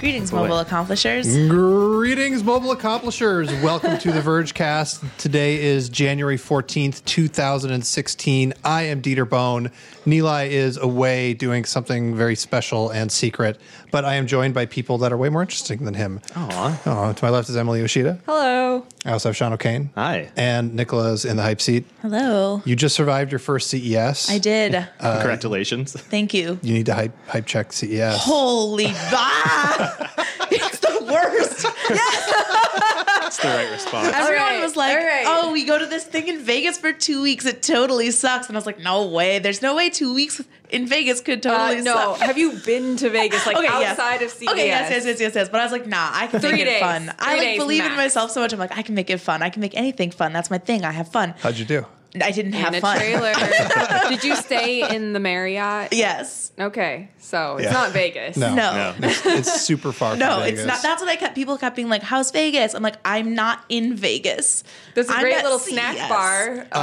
Greetings, mobile accomplishers. Greetings, mobile accomplishers. Welcome to the Vergecast. Today is January 14th, 2016. I am Dieter Bohn. Nilay is away doing something very special and secret, but I am joined by people that are way more interesting than him. Aw. Oh, to my left is Emily Yoshida. Hello. I also have Sean O'Kane. Hi. And Nicola's in the hype seat. Hello. You just survived your first CES. I did. Uh, Congratulations. Thank you. You need to hype, hype check CES. Holy bah! it's the worst. That's the right response. Everyone right, was like, all right. "Oh, we go to this thing in Vegas for two weeks. It totally sucks." And I was like, "No way. There's no way two weeks in Vegas could Uh, totally no, suck." have you been to Vegas, like yes. outside of CES? Okay, yes, yes, yes, yes, yes. But I was like, nah, I can Three make it days. fun. I like days believe in myself so much. I'm like, I can make it fun. I can make anything fun. That's my thing. I have fun. How'd you do? I didn't In have a fun. trailer. Did you stay in the Marriott? yes. Okay, so it's Yeah. not Vegas. No. No. No. It's, it's super far from No, Vegas. it's not. That's what I kept. People kept being like, "How's Vegas?" I'm like, "I'm not in Vegas." There's a I'm great at little CES. snack bar. I-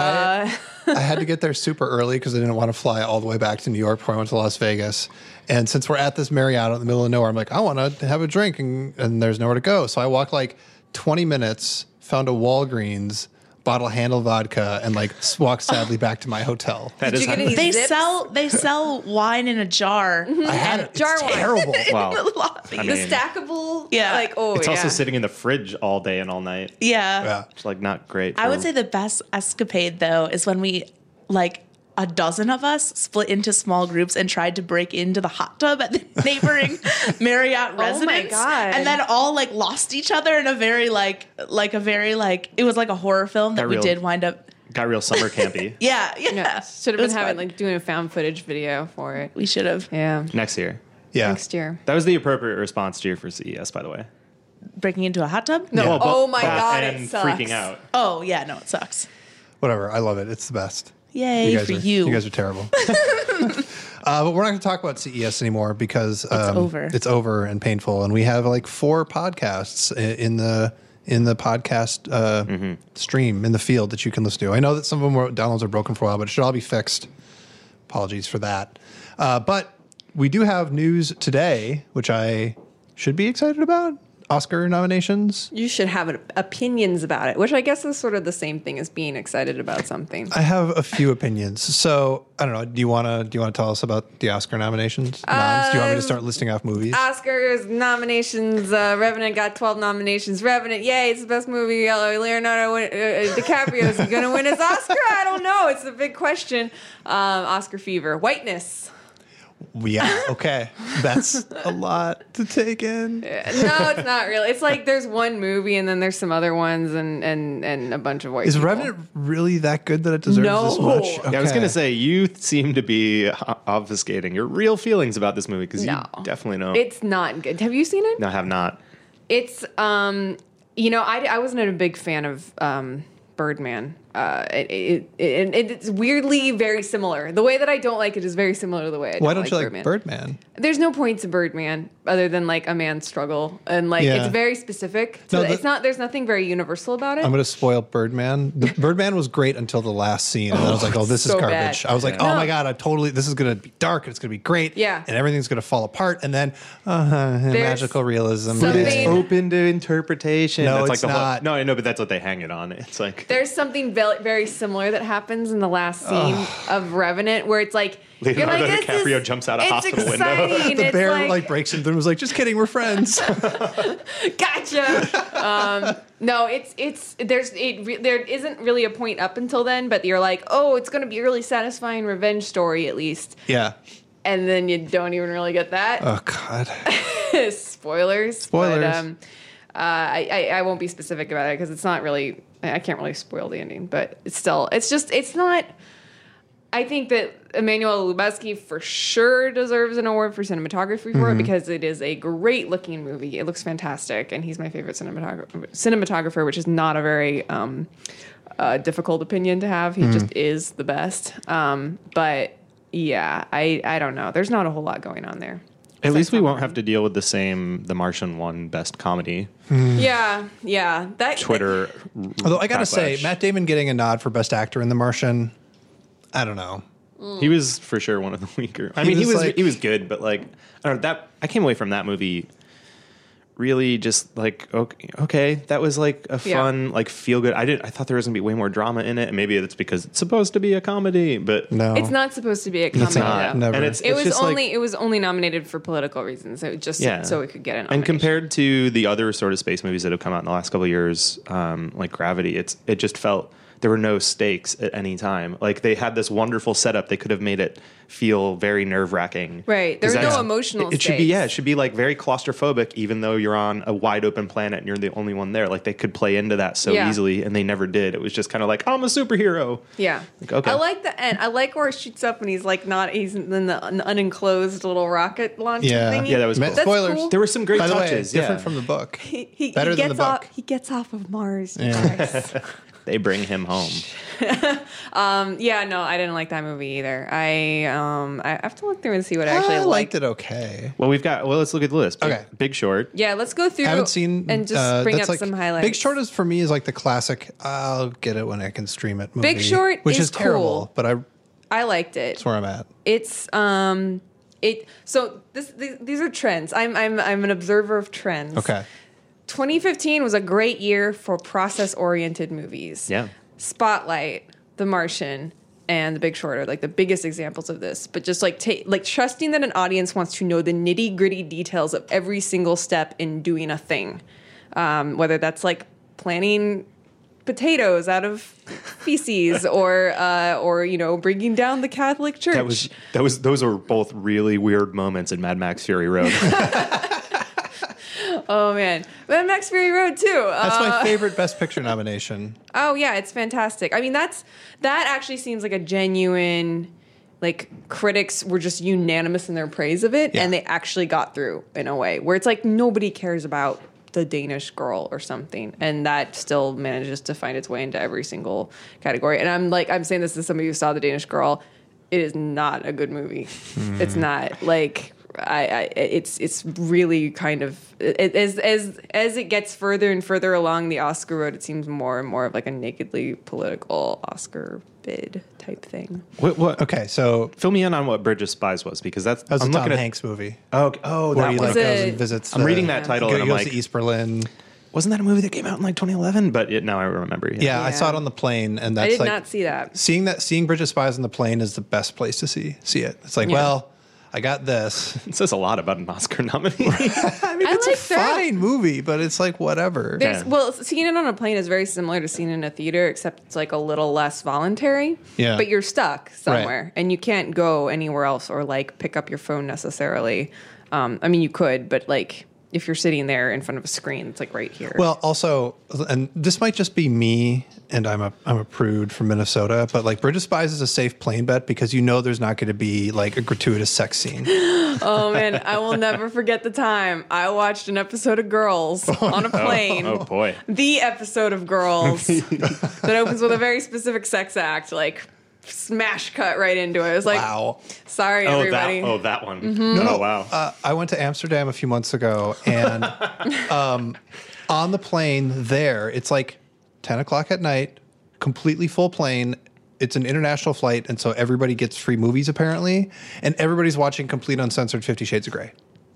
Uh, I had to get there super early because I didn't want to fly all the way back to New York before I went to Las Vegas. And since we're at this Marriott in the middle of nowhere, I'm like, I want to have a drink, and, and there's nowhere to go. So I walked like 20 minutes, found a Walgreens, bottle handle vodka, and like s- walked sadly back to my hotel. That Did is you get how- any- They Zips? sell they sell wine in a jar. Mm-hmm. I had it. It's Jar wine. terrible. Wow. in the lobby. I the stackable. Yeah. Like oh it's yeah. also sitting in the fridge all day and all night. yeah. Yeah. It's like not great. I would say the best escapade though is when we like a dozen of us split into small groups and tried to break into the hot tub at the neighboring Marriott Oh my residence. God. And then all like lost each other in a very like like a very like it was like a horror film that Got we real- did wind up got real summer campy. Yeah, yeah. Yeah, should have been having fun. like doing a found footage video for it. we should have Yeah. Next year. Yeah. Next year. That was the appropriate response to your first CES, by the way. breaking into a hot tub? No. Yeah. Well, but- oh my god, and it sucks. freaking out. Oh yeah, no, it sucks. Whatever. I love it. It's the best. Yay you guys for are, you. You guys are terrible. uh, but we're not going to talk about CES anymore because um, over. It's over and painful, and we have like four podcasts i- in the in the podcast uh, Mm-hmm. stream in the field that you can listen to. I know that some of them were, downloads are broken for a while, but it should all be fixed. Apologies for that. Uh, but we do have news today, which I should be excited about. Oscar nominations. You should have opinions about it, which I guess is sort of the same thing as being excited about something. I have a few opinions. So I don't know. Do you want to do you want to tell us about the Oscar nominations? Noms? do you want me to start listing off movies? Oscars nominations. Uh, Revenant got 12 nominations. Revenant, yay! It's the best movie. Uh, Leonardo uh, DiCaprio is going to win his Oscar. I don't know. It's a big question. Um, Oscar fever. Whiteness. Yeah. Okay. That's a lot to take in. Uh, No, it's not really. It's like there's one movie and then there's some other ones and and and a bunch of white. Is people. Revenant really that good that it deserves No. this much? Yeah, I was going to say, you seem to be obfuscating your real feelings about this movie because No. you definitely don't. It's not good. Have you seen it? no, I have not. It's um, you know, I, I wasn't a big fan of um, Birdman. Uh, it, it, it, it's weirdly very similar. The way that I don't like it is very similar to the way I Why don't don't you like Birdman. Birdman? There's no point to Birdman other than like a man's struggle and like Yeah. it's very specific. To No, the- the- it's not. There's nothing very universal about it. I'm going to spoil Birdman. The Birdman was great until the last scene, and then I was like, "Oh, this is garbage." bad. I was like, Yeah. "Oh No. my god, I totally this is going to be dark. and It's going to be great, Yeah. and everything's going to fall apart." And then, uh, magical realism. something- It is open to interpretation. No, that's it's like the not. Whole, no, I know, but that's what they hang it on. It's like There's something very, very similar that happens in the last scene of Revenant where it's like Leonardo you're like, this DiCaprio is- jumps out a it's hospital window. exciting. the It's bear like, like, breaks into him and was like, "Just kidding, we're friends." gotcha. um, no, it's it's there's it re- there isn't really a point up until then, but you're like, oh, it's gonna be a really satisfying revenge story at least, yeah. and then you don't even really get that. Oh god. Spoilers. Spoilers. But, um, uh, I, I I won't be specific about it because it's not really. I can't really spoil the ending, but it's still. It's just. It's not. I think that Emmanuel Lubezki for sure deserves an award for cinematography for it because it is a great looking movie. It looks fantastic, and he's my favorite cinematographer. Cinematographer, which is not a very um, uh, difficult opinion to have. He just is the best. Um, but yeah, I I don't know. There's not a whole lot going on there. At least we won't have to deal with the same The Martian won best comedy hmm. Yeah, yeah. That Twitter. Although I gotta say. Matt Damon getting a nod for Best Actor in The Martian, I don't know. he was for sure one of the weaker. I He mean, he was was like- he was good, but like I don't know that I came away from that movie really just like okay, okay that was like a Yeah. fun like feel good. I didn't I thought there was gonna be way more drama in it, and maybe it's because it's supposed to be a comedy, but No, It's not supposed to be a comedy. It's not. though. Never. And it's, It it's was just only like, it was only nominated for political reasons. So just Yeah. so it could get an and compared to the other sort of space movies that have come out in the last couple of years, um, like Gravity, it's it just felt there were no stakes at any time. Like they had this wonderful setup, they could have made it feel very nerve wracking. Right. There 'Cause were no emotional It, it should be yeah, it should be like very claustrophobic, even though you're on a wide open planet and you're the only one there. Like they could play into that so Yeah. easily, and they never did. It was just kind of like I'm a superhero. Yeah. Like, okay. I like the end. I like where it shoots up and he's like not he's in the an unenclosed little rocket launcher Yeah. thingy. Yeah, that was Ma- cool. That's spoilers. cool. There were some great By the way, touches. different yeah. from the book. he, he, Better he than gets the off he gets off of Mars. Yeah. guys. they bring him home. um yeah, no, I didn't like that movie either. I um I have to look through and see what I actually I liked. liked it okay. Well, we've got. Well, let's look at the list. Big, Okay. Big Short. Yeah, let's go through I haven't seen and just uh, bring that's up like- some highlights. Big Short is for me is like the classic. I'll get it when I can stream it. Movie, Big Short which is is, terrible, cool. but I I liked it. that's where I'm at. It's um it so this, th these are trends. I'm I'm I'm an observer of trends. Okay, 2015 was a great year for process oriented movies. Yeah. Spotlight, The Martian, and The Big Short are like the biggest examples of this. But just like ta- like trusting that an audience wants to know the nitty gritty details of every single step in doing a thing, um, whether that's like planning potatoes out of feces or uh, or you know bringing down the Catholic Church. That was that was those are both really weird moments in Mad Max Fury Road. oh man, Mad Max Fury Road too. that's Uh, my favorite Best Picture nomination. Oh yeah, it's fantastic. I mean, that's that actually seems like a genuine like critics were just unanimous in their praise of it Yeah. and they actually got through in a way where it's like nobody cares about the Danish girl or something and that still manages to find its way into every single category. And I'm like I'm saying this to somebody who saw the Danish girl, it is not a good movie. It's not like I, I it's it's really kind of it, as as as it gets further and further along the Oscar road, it seems more and more of like a nakedly political Oscar bid type thing. what, what? Okay, so Fill me in on what Bridge of Spies was because that's that was I'm a Tom looking at. Hanks movie Oh, oh, that he one. like Was goes it- and visits. I'm the- reading that title He and I'm goes like, to East Berlin. wasn't that a movie that came out in like 2011? But it, now I remember. Yeah, I Yeah. saw it on the plane, and that's I that's did like not see that. seeing that seeing Bridge of Spies on the plane is the best place to see see it. It's like, Yeah. well, I got this. It says a lot about an Oscar nominee. I mean, I it's like a that. fine movie, but it's like whatever. There's, Yeah. Well, seeing it on a plane is very similar to seeing it in a theater, except it's like a little less voluntary. Yeah. But you're stuck somewhere, and you can't go anywhere else or like pick up your phone necessarily. Um, I mean, you could, but like if you're sitting there in front of a screen, it's like right here. Well, also, and this might just be me, and I'm a I'm a prude from Minnesota, but like Bridge of Spies is a safe plane bet because you know there's not going to be like a gratuitous sex scene. oh man, I will never forget the time I watched an episode of Girls oh, on a plane. oh boy. the episode of Girls that opens with a very specific sex act, like smash cut right into it. It was like, wow. sorry, Oh everybody. that. Oh that one. Mm-hmm. Oh wow. Uh, I went to Amsterdam a few months ago, and um, on the plane there, it's like 10 o'clock at night, completely full plane. It's an international flight, and so everybody gets free movies apparently, and everybody's watching complete uncensored Fifty Shades of Grey.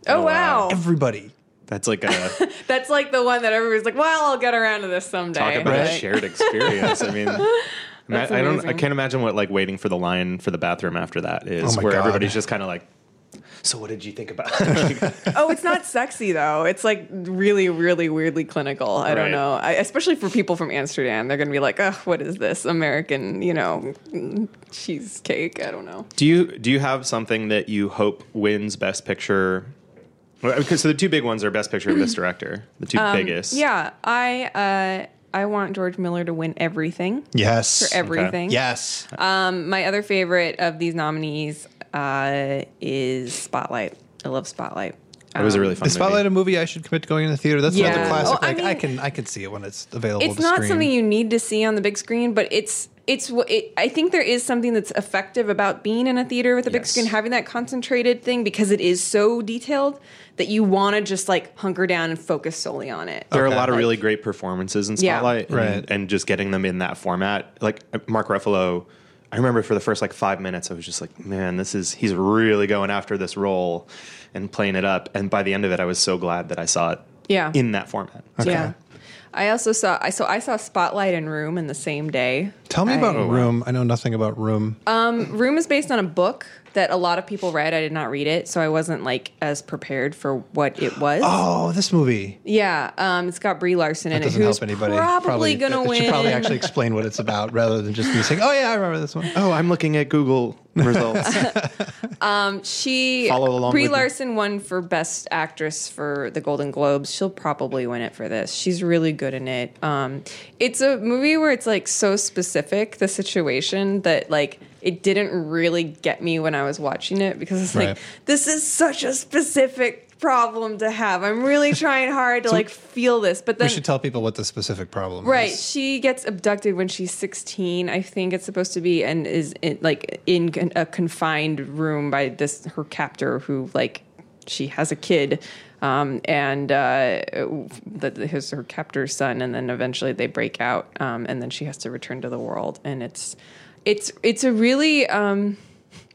oh wow. Everybody. That's like a That's like the one that everybody's like, well, I'll get around to this someday. talk about a shared experience. I mean. I, That's I don't. I can't imagine what like waiting for the line for the bathroom after that is, Oh where God. everybody's just kind of like. So what did you think about? oh, it's not sexy though. It's like really, really weirdly clinical. I don't know. I, especially for people from Amsterdam, they're gonna be like, oh, what is this American, you know, cheesecake? I don't know. Do you do you have something that you hope wins Best Picture? Because so the two big ones are Best Picture and Best Director, the two biggest. Um, Yeah, I uh, I want George Miller to win everything Yes. for everything. Yes. Um, my other favorite of these nominees uh, is Spotlight. I love Spotlight. it was a really fun. Is Spotlight movie. a movie I should commit to going in the theater? That's Yeah. another classic. Oh, I like I can I can see it when it's available. it's to not stream. something you need to see on the big screen, but it's it's it, I think there is something that's effective about being in a theater with a big screen, having that concentrated thing because it is so detailed that you want to just like hunker down and focus solely on it. There are a lot of Like- really great performances in Spotlight, and, Right. and just getting them in that format. Like uh, Mark Ruffalo, I remember for the first like five minutes, I was just like, man, this is he's really going after this role and playing it up. And by the end of it, I was so glad that I saw it Yeah. in that format. Yeah. I also saw I so I saw Spotlight and Room in the same day. Tell me about Room. I know nothing about Room. Room is based on a book that a lot of people read. I did not read it, so I wasn't like as prepared for what it was. oh, this movie. Yeah, um, it's got Brie Larson in it, doesn't who's help anybody. probably, gonna it win. should probably actually explain what it's about rather than just me saying, "Oh yeah, I remember this one." Oh, I'm looking at Google results. She Follow along Brie with me. Larson won for Best Actress for the Golden Globes. She'll probably win it for this. She's really good in it. Um, it's a movie where it's like so specific the situation that like it didn't really get me when I was watching it because it's Right. like this is such a specific problem to have. I'm really trying hard to like feel this, but then we should tell people what the specific problem Right. is. Right. She gets abducted when she's 16, I think it's supposed to be, and is in, like in a confined room by this her captor who like she has a kid, um, and uh, that his her captor's son, and then eventually they break out, um, and then she has to return to the world, and it's it's it's a really um,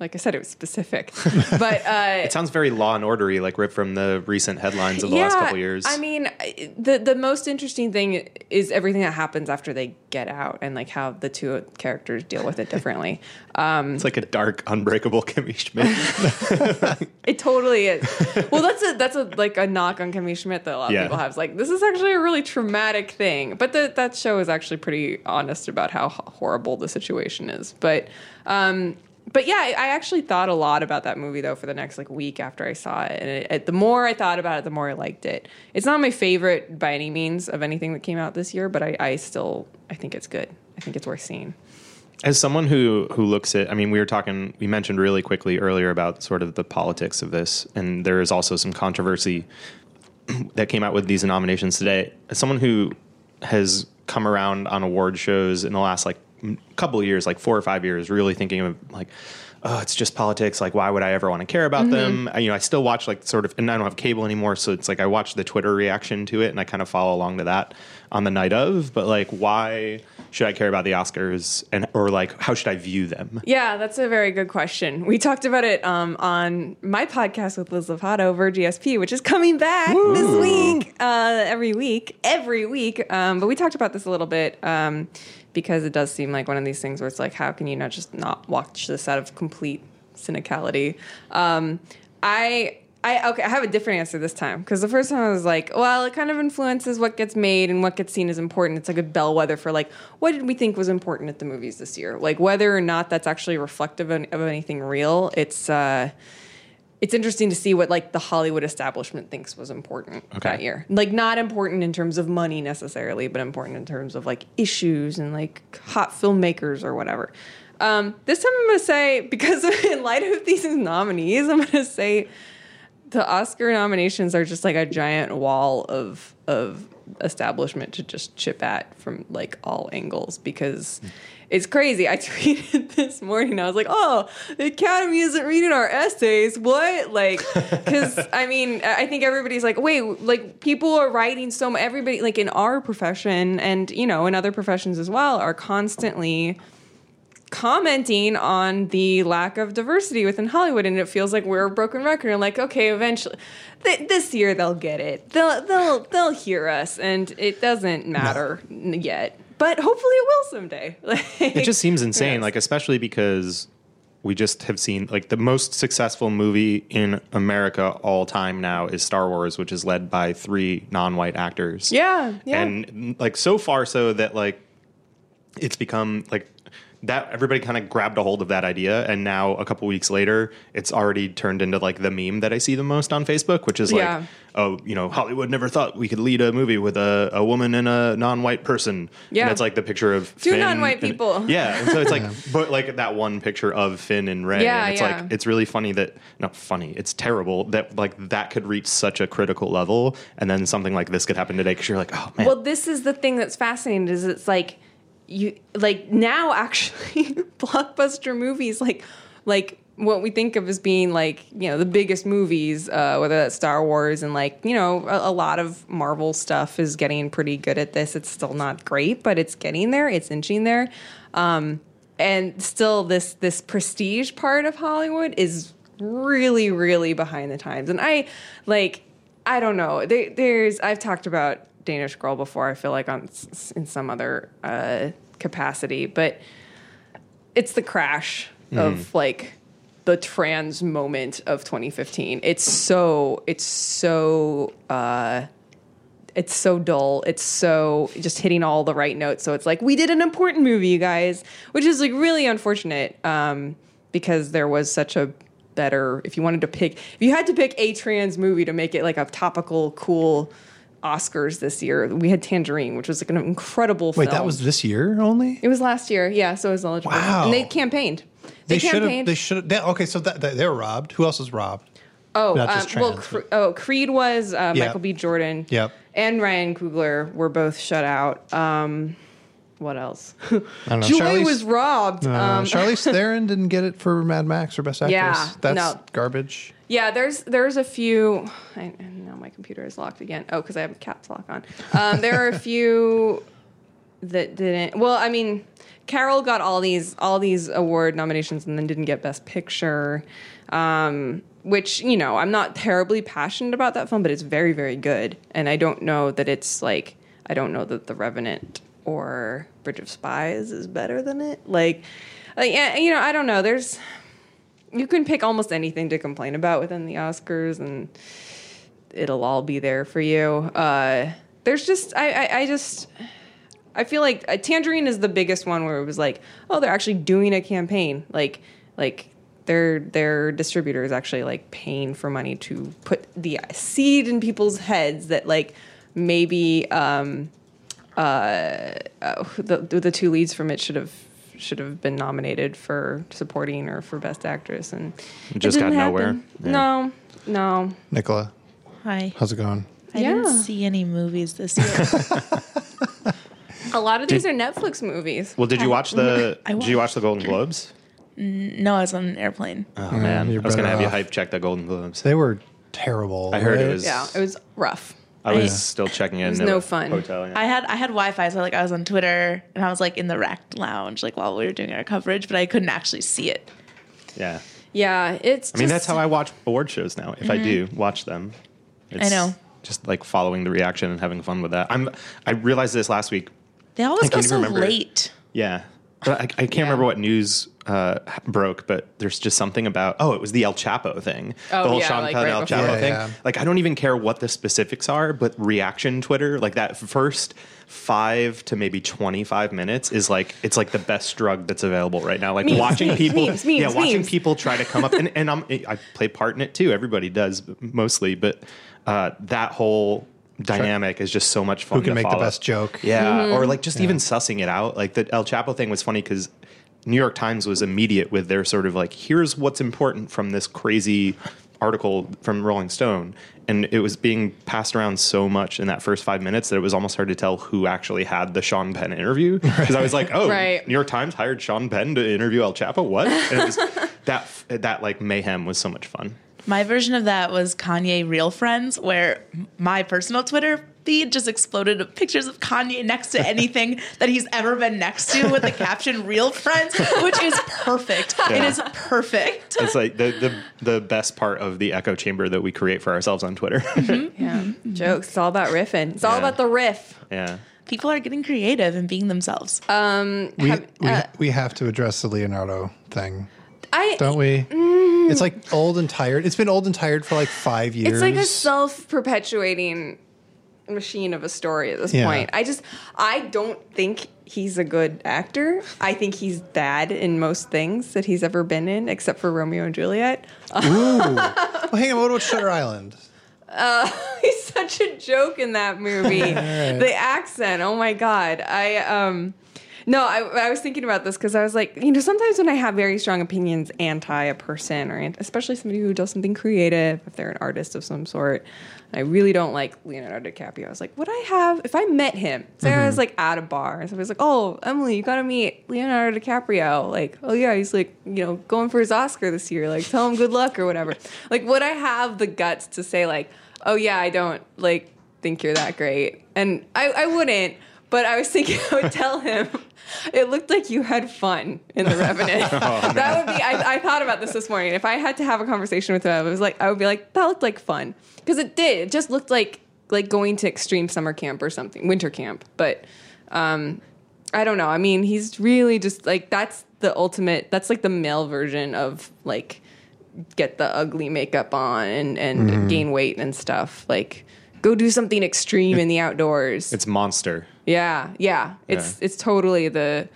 like I said, it was specific, but uh, it sounds very Law and Ordery, like ripped from the recent headlines of the last couple years. I mean, the the most interesting thing is everything that happens after they get out and like how the two characters deal with it differently. it's like a dark, unbreakable Kimmy Schmidt. It totally is. Well, that's a that's a like a knock on Kimmy Schmidt that a lot of Yeah. people have. It's like this is actually a really traumatic thing, but the, that show is actually pretty honest about how horrible the situation is. But um, but yeah, I, I actually thought a lot about that movie though for the next like week after I saw it, and it, it, the more I thought about it, the more I liked it. It's not my favorite by any means of anything that came out this year, but I, I still I think it's good. I think it's worth seeing. As someone who who looks at, I mean, we were talking, we mentioned really quickly earlier about sort of the politics of this, and there is also some controversy that came out with these nominations today. As someone who has come around on award shows in the last like couple of years, like four or five years, really thinking of like, oh, it's just politics. Like, why would I ever want to care about them? Mm-hmm. I- You know, I still watch like sort of, and I don't have cable anymore, so it's like I watch the Twitter reaction to it, and I kind of follow along to that on the night of. But like, why should I care about the Oscars, and or like, how should I view them? Yeah, that's a very good question. We talked about it um, on my podcast with Liz Lovato over GSP, which is coming back this week, uh, every week, every week. Um, but we talked about this a little bit um, because it does seem like one of these things where it's like, how can you not just not watch this out of complete cynicality? Um, I. I, okay, I have a different answer this time because the first time I was like, well, it kind of influences what gets made and what gets seen as important. It's like a bellwether for like, what did we think was important at the movies this year? Like whether or not that's actually reflective of, of anything real. It's uh, it's interesting to see what like the Hollywood establishment thinks was important Okay. that year. Like not important in terms of money necessarily, but important in terms of like issues and like hot filmmakers or whatever. Um, this time I'm gonna say because in light of these nominees, I'm gonna say the Oscar nominations are just like a giant wall of of establishment to just chip at from like all angles because it's crazy. I tweeted this morning. I was like, "Oh, the Academy isn't reading our essays. What?" Like, because I mean, I think everybody's like, "Wait, like people are writing so much. Everybody, like in our profession, and you know, in other professions as well, are constantly." Commenting on the lack of diversity within Hollywood, and it feels like we're a broken record. And like, okay, eventually, th- this year they'll get it. They'll they'll they'll hear us, and it doesn't matter n- yet. But hopefully, it will someday. Like, It just seems insane, Yes. like especially because we just have seen like the most successful movie in America all time now is Star Wars, which is led by three non-white actors. yeah, yeah. and like so far so that like it's become like that everybody kind of grabbed a hold of that idea and now a couple weeks later it's already turned into like the meme that i see the most on facebook which is like Yeah. oh you know hollywood never thought we could lead a movie with a, a woman and a non-white person Yeah. and it's like the picture of Two Finn non-white and- people. yeah and so it's like but like that one picture of finn and Rey Yeah, and it's yeah. like it's really funny that not funny it's terrible that like that could reach such a critical level and then something like this could happen today because you're like oh man Well, this is the thing that's fascinating is it's like you like now actually blockbuster movies like like what we think of as being like you know the biggest movies uh, whether that's Star Wars and like you know a, a lot of Marvel stuff is getting pretty good at this. It's still not great but it's getting there. It's inching there. Um, and still this this prestige part of Hollywood is really really behind the times. And I like I don't know. There, there's I've talked about Danish Girl before. I feel like on in some other uh, capacity, but it's the crash of like the trans moment of 2015. It's so it's so uh, it's so dull. It's so just hitting all the right notes. So it's like we did an important movie, you guys, which is like really unfortunate um, because there was such a better. If you wanted to pick, if you had to pick a trans movie to make it like a topical, cool Oscars this year, we had Tangerine, which was like an incredible. Wait, film. that was this year only? It was last year, yeah. So it was eligible, Wow. and they campaiged. They, should have. campaigned. They should have. Okay, so that, that they were robbed. Who else was robbed? Oh, Not um, well, Cre- oh, Creed was uh, Yeah. Michael B. Jordan. Yep. And Ryan Coogler were both shut out. Um, what else? I don't know. Joy Charlize- was robbed. Uh, um, Charlize Theron didn't get it for Mad Max or Best Actress. Yeah, that's no. garbage. Yeah, there's there's a few. I, now my computer is locked again. Oh, because I have a caps lock on. Um, there are a few that didn't. Well, I mean, Carol got all these all these award nominations and then didn't get Best Picture. Um, which you know, I'm not terribly passionate about that film, but it's very very good. And I don't know that it's like I don't know that The Revenant or Bridge of Spies is better than it. Like, like you know, I don't know. There's you can pick almost anything to complain about within the Oscars, and it'll all be there for you. Uh, there's just I, I I just I feel like uh, Tangerine is the biggest one where it was like, oh, they're actually doing a campaign, like like their their distributor is actually like paying for money to put the seed in people's heads that like maybe um uh, uh the the two leads from it should have should have been nominated for supporting or for best actress and It just got didn't nowhere. happen. Yeah. No, no. Nicola, Hi. how's it going? I didn't see any movies this year. A lot of these are Netflix movies. Well, did you watch the? Did you watch the Golden Globes? no, I was on an airplane. Oh man, you're I was gonna better have you hype check the Golden Globes. They were terrible. I heard it was- Yeah, it was rough. I was I- still checking in. was no a fun. Hotel. Yeah. I had I had Wi-Fi, so like I was on Twitter and I was like in the Racked lounge, like while we were doing our coverage, but I couldn't actually see it. yeah. Yeah, it's. I mean, that's how I watch award shows now. If I mm-hmm. do watch them, it's know. Just like following the reaction and having fun with that. I'm. I realized this last week. They always I go can't so even remember. late. Yeah, but I, I can't Yeah. remember what news uh, broke. But there's just something about. Oh, it was the El Chapo thing. Oh, the whole yeah, Sean like Penn right El before. Chapo Yeah, thing. yeah. Like I don't even care what the specifics are, but reaction Twitter, like that first five to maybe 25 minutes is like it's like the best drug that's available right now like Memes, watching memes, people memes, memes, yeah watching people try to come up and, and I'm, i play part in it too everybody does mostly but uh, that whole dynamic is just so much fun Who can to make the best joke? yeah Mm-hmm. or like just even sussing it out like the el chapo thing was funny because new york times was immediate with their sort of like here's what's important from this crazy article from rolling stone and it was being passed around so much in that first five minutes that it was almost hard to tell who actually had the Sean Penn interview because I was like, "Oh, Right. New York Times hired Sean Penn to interview El Chapo." What? And it was that that like mayhem was so much fun. My version of that was Kanye Real Friends, where my personal Twitter feed just exploded of pictures of Kanye next to anything that he's ever been next to with the caption "Real Friends," which is perfect. It Yeah. is perfect. It's like the the the best part of the echo chamber that we create for ourselves on Twitter. Yeah, jokes. It's all about riffing. It's all Yeah. about the riff. yeah. People are getting creative and being themselves. Um, We, have- we, uh, we have to address the Leonardo thing, I. don't we? Mm. It's like old and tired. It's been old and tired for like five years. It's like a self-perpetuating machine of a story at this Yeah. point. I just I don't think he's a good actor. I think he's bad in most things that he's ever been in, except for Romeo and Juliet. well, hang on. What about Shutter Island? he's such a joke in that movie. The accent, oh my god. I um no, I, I was thinking about this because I was like, you know, sometimes when I have very strong opinions anti a person or ant- especially somebody who does something creative, if they're an artist of some sort, I really don't like Leonardo DiCaprio. I was like, would I have if I met him? Say I was mm-hmm. like at a bar and somebody's like, oh, Emily, you got to meet Leonardo DiCaprio. Like, oh yeah, he's like, you know, going for his Oscar this year. Like, tell him good luck or whatever. Like, would I have the guts to say like, oh yeah, I don't like think you're that great, and I, I wouldn't. But I was thinking I would tell him it looked like you had fun in the Revenant. that would be. I, I thought about this this morning. If I had to have a conversation with him, I was like, I would be like, that looked like fun because it did. It just looked like like going to extreme summer camp or something, winter camp. But um, I don't know. I mean, he's really just like that's the ultimate. That's like the male version of like get the ugly makeup on and and gain weight and stuff. Like go do something extreme in the outdoors. It's monster. Yeah, yeah. It's it's totally the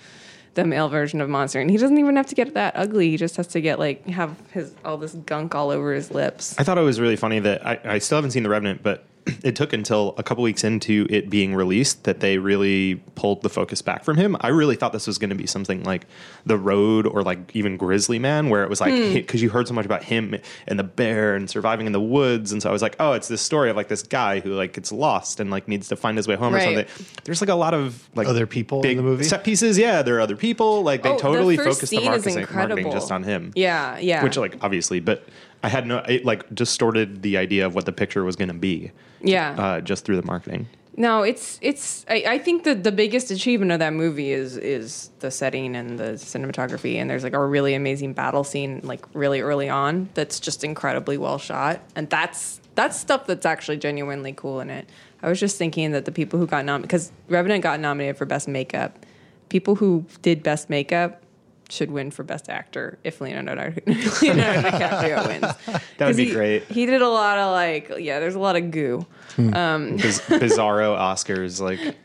the male version of monster, and he doesn't even have to get that ugly. He just has to get like have his all this gunk all over his lips. I thought it was really funny that I, I still haven't seen The Revenant, but it took until a couple weeks into it being released that they really pulled the focus back from him. I really thought this was going to be something like The Road or like even Grizzly Man, where it was like, because you heard so much about him and the bear and surviving in the woods. And so I was like, oh, it's this story of like this guy who like gets lost and like needs to find his way home Right. or something. There's like a lot of like Other people in the movie? set pieces. Yeah, there are other people. Like they Oh, totally first focused the marketing, marketing just on him. Yeah, yeah. Which like obviously, but I had no it like distorted the idea of what the picture was going to be yeah. uh, just through the marketing. No, it's it's. I, I think that the biggest achievement of that movie is is the setting and the cinematography. And there's like a really amazing battle scene, like really early on, that's just incredibly well shot. And that's that's stuff that's actually genuinely cool in it. I was just thinking that the people who got nominated, because Revenant got nominated for best makeup, people who did best makeup should win for best actor if Leonardo, Leonardo DiCaprio wins. That would be he- great. He did a lot of like, yeah, there's a lot of goo. Hmm. Um, Biz- bizarro Oscars, like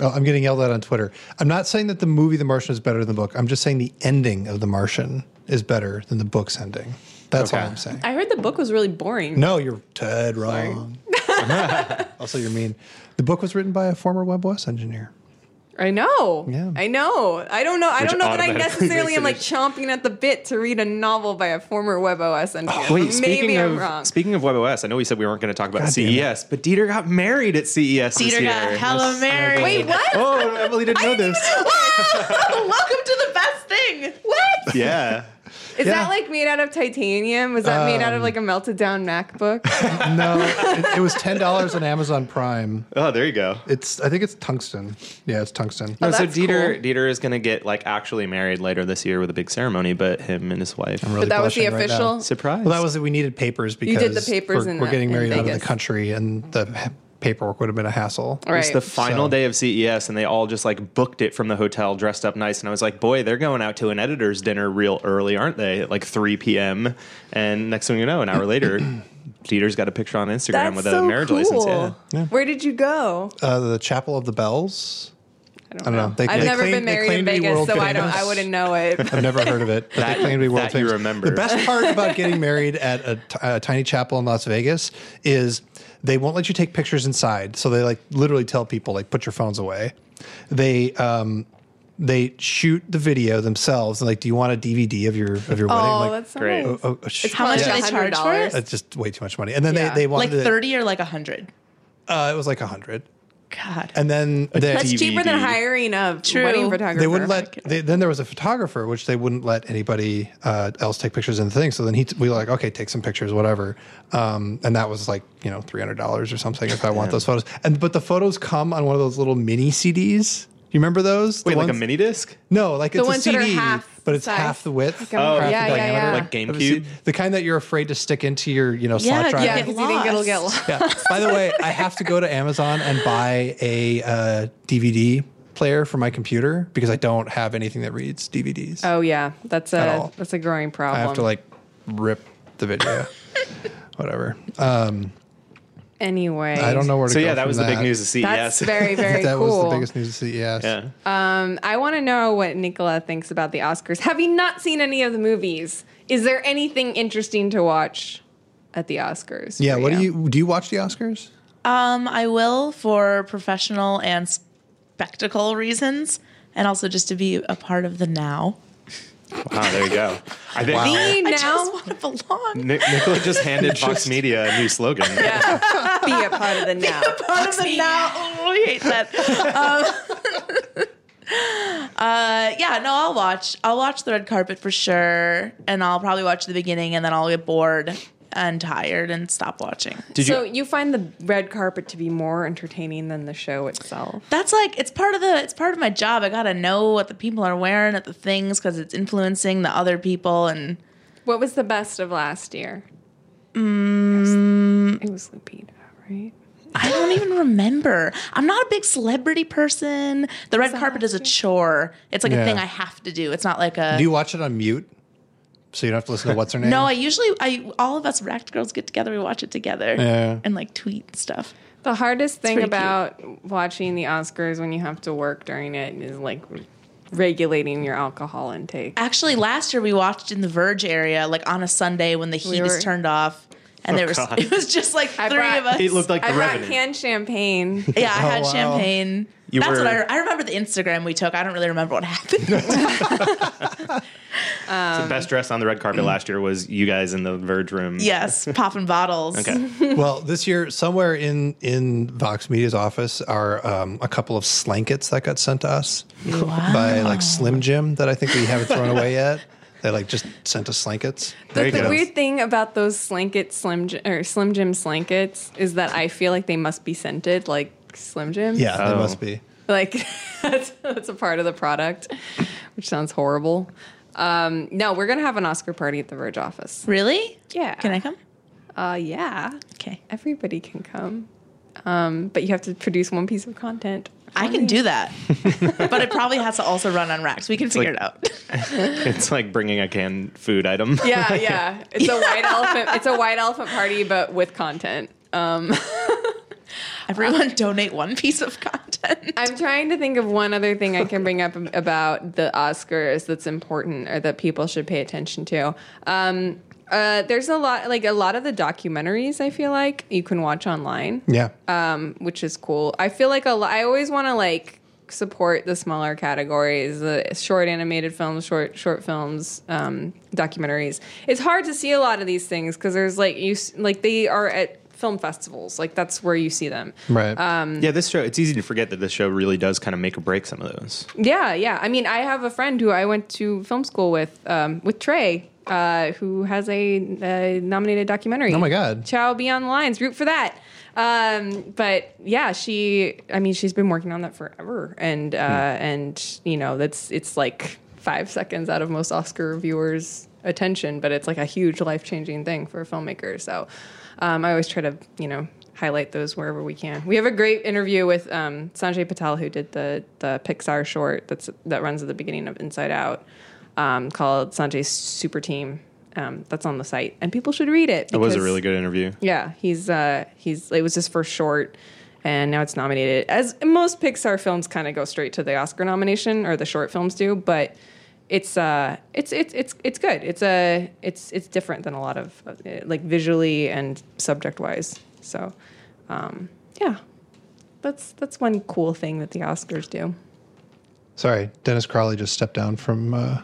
Oh, I'm getting yelled at on Twitter. I'm not saying that the movie The Martian is better than the book. I'm just saying the ending of The Martian is better than the book's ending. That's all I'm saying. I heard the book was really boring. No, you're dead wrong. also, you're mean. The book was written by a former Web WebOS engineer. I know. Yeah. I know. I don't know. I Which don't know that I necessarily am like chomping at the bit to read a novel by a former WebOS engineer. Oh, wait, Maybe speaking I'm wrong. speaking of WebOS, I know we said we weren't going to talk about God. CES, but Dieter got married at CES. this Dieter got hella married. Wait, what? Oh, Emily didn't know this. Welcome to the best thing. What? Yeah. Is Yeah. that like made out of titanium? Was that made out of um, like a melted down MacBook? No, it, it was ten dollars on Amazon Prime. Oh, there you go. It's I think it's tungsten. Yeah, it's tungsten. No, so Dieter cool. Dieter is going to get like actually married later this year with a big ceremony, but him and his wife. I'm really But that was the blushing right now. official. Surprise. Well, that was that we needed papers because did the papers we're, in, we're getting in married out of the country, and the ha- paperwork would have been a hassle. Right. It's the final So- day of CES, and they all just like booked it from the hotel, dressed up nice. And I was like, boy, they're going out to an editor's dinner real early, aren't they? At like 3 p.m. And next thing you know, an hour later, Dieter's got a picture on Instagram That's with a so marriage cool. license. Yeah. Where did you go? Uh, the Chapel of the Bells. I don't, I don't know. They- I've they never claim- been married in Vegas, world so I don't. I wouldn't know it. I've never heard of it. But That- they claim to be world that you remember. The best part about getting married at a, t- a tiny chapel in Las Vegas is they won't let you take pictures inside. So they like literally tell people like put your phones away. They um they shoot the video themselves. And like, do you want a DVD of your of your Oh, wedding? Like, that's Great. nice. oh, oh, sh- How much yeah. do they charge for it? It's just way too much money. And then Yeah. they they Like wanted it- 30 or like a 100? Uh, it was like a hundred. God. And then they, That's DVD. cheaper than hiring a True. wedding photographer. they wouldn't let. They, then there was a photographer, which they wouldn't let anybody uh, else take pictures in the thing. So then he, we were like, okay, take some pictures, whatever. Um, and that was like you know three hundred dollars or something if I want those photos. And but the photos come on one of those little mini CDs. You remember those? The Wait, like a mini disc? No, like it's ones a that are CD, half but it's size. half the width. Like Oh, half yeah, the yeah, diameter. yeah. Like Have a GameCube? The kind that you're afraid to stick into your you know Yeah, slot drive. yeah, Yeah, you think it'll get lost. lost. Yeah. By the way, I have to go to Amazon and buy a uh, DVD player for my computer because I don't have anything that reads DVDs. Oh yeah, that's At a that's a growing problem. I have to like rip the video. Whatever. Um, anyway. I don't know where to So go. yeah, that from was the big news of CES. That's very very that cool. That was the biggest news of CES. yeah. Um, I want to know what Nicola thinks about the Oscars. Have you not seen any of the movies? Is there anything interesting to watch at the Oscars? Yeah. for What do you do? You watch the Oscars? Um, I will for professional and spectacle reasons, and also just to be a part of the now. Wow, there you go. I think Wow. The I now just want to belong. Nick, Nicola just handed Vox Media a new slogan. be a part of the now. Part of the now. Oh, I hate that. Um, uh, yeah, no, I'll watch. I'll watch the red carpet for sure, and I'll probably watch the beginning, and then I'll get bored, and tired and stop watching. Did so you? you find the red carpet to be more entertaining than the show itself? That's like it's part of the it's part of my job. I gotta know what the people are wearing at the things because it's influencing the other people and What was the best of last year? Mm, it was Lupita, right? I don't even remember. I'm not a big celebrity person. The red carpet is a chore. It's like Yeah. a thing I have to do. It's not like a Do you watch it on mute? So you don't have to listen to what's her name? No, I usually I all of us Racked girls get together, we watch it together. Yeah. And like tweet stuff. The hardest thing pretty about watching the Oscars when you have to work during it is like regulating your alcohol intake. Actually, last year we watched in the Verge area, like on a Sunday when the heat We is turned off. And Oh, there was God. it was just like I three brought- of us. It looked like I the brought Revenant. canned champagne. Yeah, I oh, had Oh, wow. champagne. You That's were- what I, I remember the Instagram we took. I don't really remember what happened. the best dress on the red carpet last year was you guys in the Verge room. yes, popping bottles. Okay. Well, this year, somewhere in in Vox Media's office are um, a couple of slankets that got sent to us by like Slim Jim that I think we haven't thrown away yet. They like just sent us slankets. There you the weird thing about those slanket Slim Jim, or Slim Jim slankets is that I feel like they must be scented like Slim Jim. Yeah, they Oh. must be. like that's, that's a part of the product, which sounds horrible. Um, no, we're gonna have an Oscar party at the Verge office. Really? Yeah. Can I come? Uh, yeah, Okay. everybody can come, um, but you have to produce one piece of content. I can do that. but it probably has to also run on racks. We can figure like- it out. It's like bringing a canned food item. Yeah, yeah. It's a white elephant. It's a white elephant party, but with content. Um, Everyone donate one piece of content. I'm trying to think of one other thing I can bring up about the Oscars that's important or that people should pay attention to. Um, uh, there's a lot, like a lot of the documentaries. I feel like you can watch online, Yeah. um, which is cool. I feel like a lo- I always want to like support the smaller categories, the short animated films, short short films, um, documentaries. It's hard to see a lot of these things because there's like you like they are at film festivals. Like that's where you see them. right. Um, Yeah, this show, it's easy to forget that this show really does kind of make or break some of those. Yeah, yeah. I mean, I have a friend who I went to film school with, um, with Trey, uh, who has a, a nominated documentary. Oh my God. Chau Beyond the Lines. Root for that. Um, but yeah, she. I mean, she's been working on that forever, and uh, and you know, that's it's like five seconds out of most Oscar viewers' attention, but it's like a huge life changing thing for a filmmaker. So um, I always try to you know highlight those wherever we can. We have a great interview with um, Sanjay Patel, who did the the Pixar short that's that runs at the beginning of Inside Out, um, called Sanjay's Super Team. Um, that's on the site, and people should read it. It was a really good interview. yeah, he's uh he's it was his first short and now it's nominated. As most Pixar films kind of go straight to the Oscar nomination or the short films do, but it's uh it's it's it's it's good. It's a it's it's different than a lot of uh, like visually and subject wise. So um yeah. That's that's one cool thing that the Oscars do. Sorry, Dennis Crowley just stepped down from uh,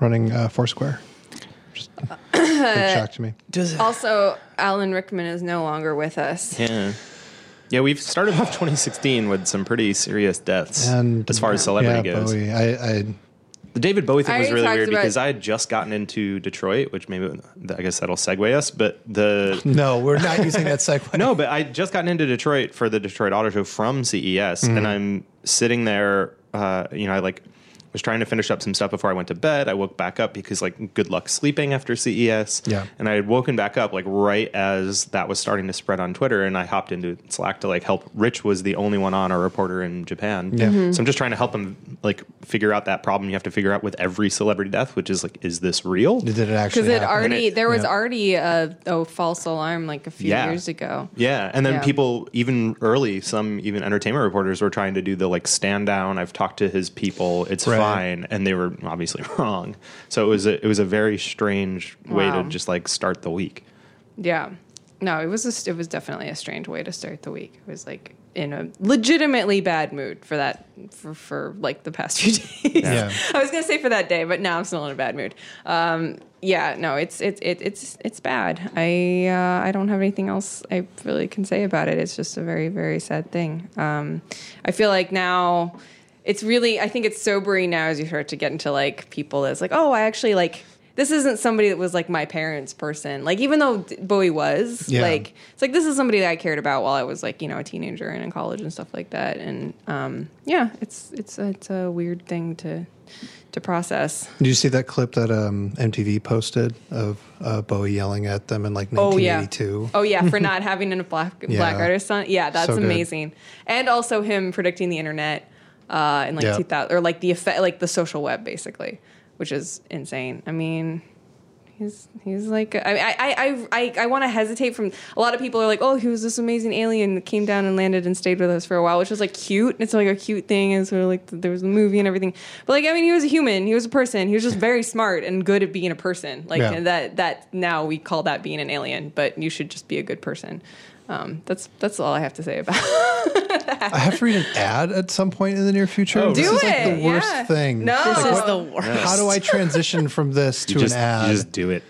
running uh, Foursquare. Just big shock to me. Also, Alan Rickman is no longer with us. Yeah. Yeah, we've started off 2016 with some pretty serious deaths And as far as celebrity yeah, goes. Bowie. I, I The David Bowie thing I was really weird because I had just gotten into Detroit, which maybe I guess that'll segue us. But the no, we're not using that segue. no, but I just gotten into Detroit for the Detroit Auto Show from CES, and I'm sitting there. Uh, you know, I like was trying to finish up some stuff before I went to bed. I woke back up because like good luck sleeping after CES. Yeah. and I had woken back up like right as that was starting to spread on Twitter, and I hopped into Slack to like help. Rich was the only one on, a reporter in Japan. Yeah. Mhm. so I'm just trying to help him like figure out that problem you have to figure out with every celebrity death, which is like, is this real? Did it actually? Because it happen? already it- there was yeah. already a, a false alarm like a few Yeah. years ago. Yeah, and then Yeah. people even early, some even entertainment reporters were trying to do the like stand down. I've talked to his people; it's Right. Fine, and they were obviously wrong. So it was a, it was a very strange way Wow. to just like start the week. Yeah. No, it was a, it was definitely a strange way to start the week. It was like in a legitimately bad mood for that for, for like the past few days. Yeah. I was gonna say for that day, but now I'm still in a bad mood. Um, yeah, no, it's it's it, it's it's bad. I uh, I don't have anything else I really can say about it. It's just a very very sad thing. Um, I feel like now it's really I think it's sobering now as you start to get into like people that's like oh I actually like this isn't somebody that was like my parents' person. Like even though Bowie was, Yeah. like it's like this is somebody that I cared about while I was like you know a teenager and in college and stuff like that. And um, yeah, it's it's it's a weird thing to to process. Did you see that clip that um, MTV posted of uh, Bowie yelling at them in like Oh yeah. 1982? Oh yeah, for not having a black Yeah. black artist on. Yeah, that's So good. amazing. And also him predicting the internet uh, in like Yeah. 2000 or like the effect like the social web basically, which is insane. I mean, he's he's like I I I I, I want to hesitate from a lot of people are like, "Oh, he was this amazing alien that came down and landed and stayed with us for a while," which was like cute. It's like a cute thing and sort of like there was a movie and everything. But like I mean, he was a human. He was a person. He was just very smart and good at being a person. Like Yeah. that that now we call that being an alien, but you should just be a good person. Um, that's that's all I have to say about. that. I have to read an ad at some point in the near future. Oh, this Do is like it, the worst yeah. thing. No. This Like, is what- the worst. how do I transition from this to just, an ad? you just do it.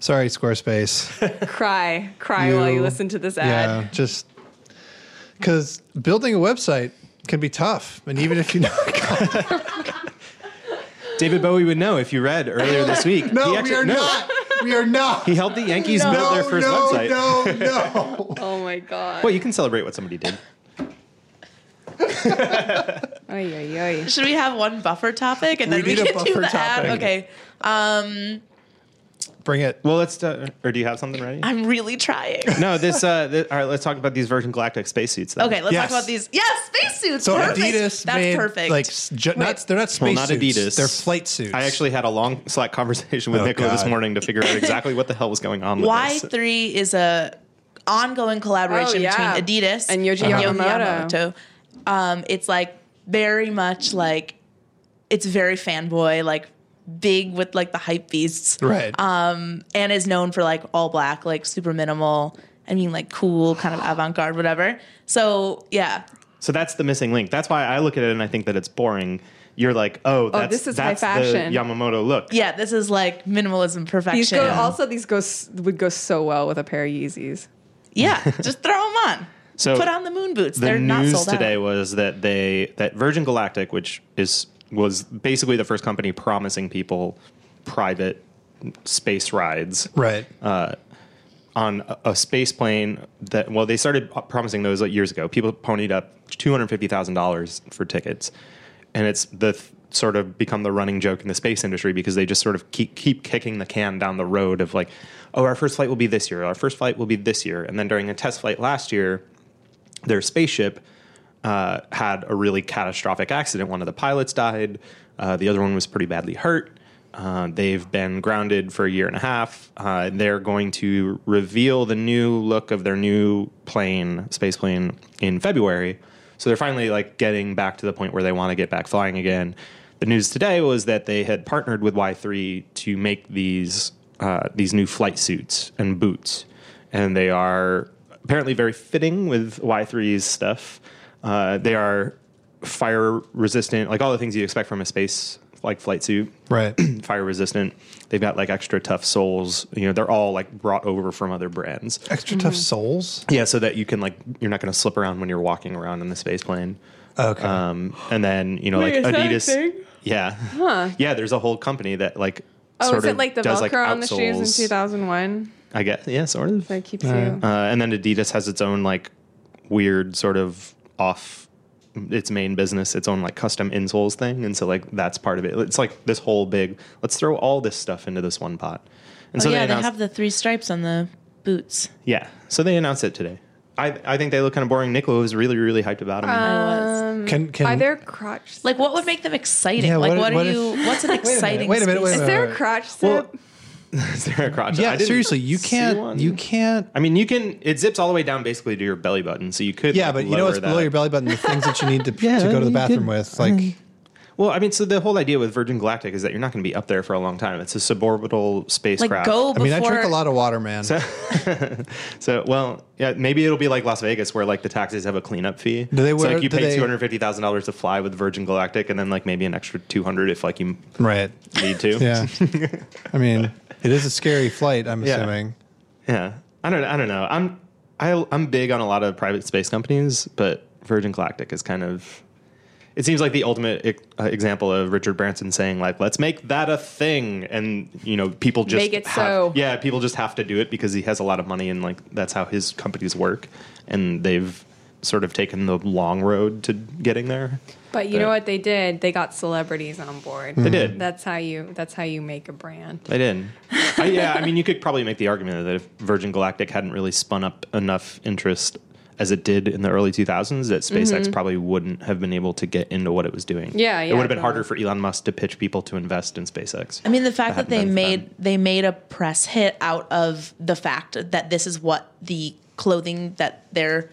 Sorry, Squarespace. cry, cry while you listen to this ad. Yeah, just because building a website can be tough, and even if you know, David Bowie would know if you read earlier this week. no, He we are no. not. We are not. He helped the Yankees build their first no, website. no, no. Oh my god. Well, you can celebrate what somebody did. Oy, oy, oy. Should we have one buffer topic and We then we, need a can do buffer the ad? topic. Okay. Um, Bring it. Well, let's. Uh, or do you have something ready? I'm really trying. No, this. Uh, th- all right, let's talk about these Virgin Galactic spacesuits. Then. Okay, let's Yes. talk about these. Yes, spacesuits. So perfect. Adidas That's made perfect. like ju- not they're not Well, space not suits. Adidas. They're flight suits. I actually had a long Slack conversation with Oh, Nicola this morning to figure out exactly what the hell was going on with Y three is a ongoing collaboration Oh, yeah. between Adidas And Yohji Yamamoto. Yamamoto. Um, it's like very much like it's very fanboy, like big with like the hype beasts, right. Um, and is known for like all black, like super minimal. I mean, like cool, kind of avant garde, whatever. So yeah, So that's the missing link. That's why I look at it and I think that it's boring. You're like, oh, that's, this is high that's fashion. the Yamamoto look. yeah, this is like minimalism perfection. These go also these go would go so well with a pair of Yeezys. yeah, just throw them on. So Put on the moon boots. the They're not news sold today out. was that they that Virgin Galactic, which is was basically the first company promising people private space rides. Right. Uh, on a, a space plane that well they started promising those like years ago. People ponied up $250000 for tickets. And it's the th- sort of become the running joke in the space industry because they just sort of keep, keep kicking the can down the road of like oh our first flight will be this year. Our first flight will be this year. And then during a test flight last year their spaceship uh, had a really catastrophic accident. One of the pilots died. Uh, the other one was pretty badly hurt. Uh, they've been grounded for a year and a half. Uh, they're going to reveal the new look of their new plane, space plane, in February. So they're finally like getting back to the point where they want to get back flying again. The news today was that they had partnered with Y3 to make these uh, these new flight suits and boots, and they are apparently very fitting with Y3's stuff. Uh, they are fire resistant, like all the things you expect from a space like flight suit. Right. Fire resistant. They've got like extra tough soles. You know, they're all like brought over from other brands. Extra tough soles. Yeah, so that you can like you're not going to slip around when you're walking around in the space plane. Okay. Um, and then you know Wait, like is that a Adidas. thing? Yeah. Huh. Yeah, there's a whole company that like Oh, sort is it of like the does, Velcro on the shoes in 2001 I guess yeah, sort of. that keeps Uh, you? Uh, and then Adidas has its own like weird sort of off its main business, its own like custom insoles thing, and so like that's part of it. It's like this whole big. Let's throw all this stuff into this one pot. And Oh, yeah, they announced, have the three stripes on the boots. yeah, so they announced it today. I I think they look kind of boring. Nicola was really really hyped about them. Um, I was. can can Are there crotch? Like, what would make them exciting? Yeah, like, what- what, what are if- you? What's an exciting? wait a minute, wait a minute. is minute. there a crotch Well, zip? Is there crotch? I Yeah, didn't seriously, you can't. You can't. I mean, you can. It zips all the way down basically to your belly button, so you could. Yeah, like, but you know lower what's below your belly button? The things that you need to, Yeah, to go to the bathroom could- with, like Well, I mean, so the whole idea with Virgin Galactic is that you're not going to be up there for a long time. It's a suborbital spacecraft. like, go I mean, I drink a lot of water, man. So, well, yeah, maybe it'll be like Las Vegas, where like the taxis have a cleanup fee. Do they so, like you pay they- two hundred fifty thousand dollars to fly with Virgin Galactic, and then like maybe an extra two hundred if like you right. need to. Yeah. I mean, it is a scary flight. I'm Yeah. assuming. yeah. I don't. I don't know. I'm. I, I'm big on a lot of private space companies, but Virgin Galactic is kind of. it seems like the ultimate uh, example of Richard Branson saying like, "Let's make that a thing," and you know, people just Make it have- so. Yeah, people just have to do it because he has a lot of money and like that's how his companies work, and they've sort of taken the long road to getting there. But you know what they did? They got celebrities on board. They did. That's how you. That's how you make a brand. They did. I, yeah, I mean, you could probably make the argument that if Virgin Galactic hadn't really spun up enough interest as it did in the early 2000s, that SpaceX probably wouldn't have been able to get into what it was doing. Mm-hmm. Yeah, It would have been no. harder for Elon Musk to pitch people to invest in SpaceX. I mean, the fact that hadn't they made them. they made a press hit out of the fact that this is what the clothing that their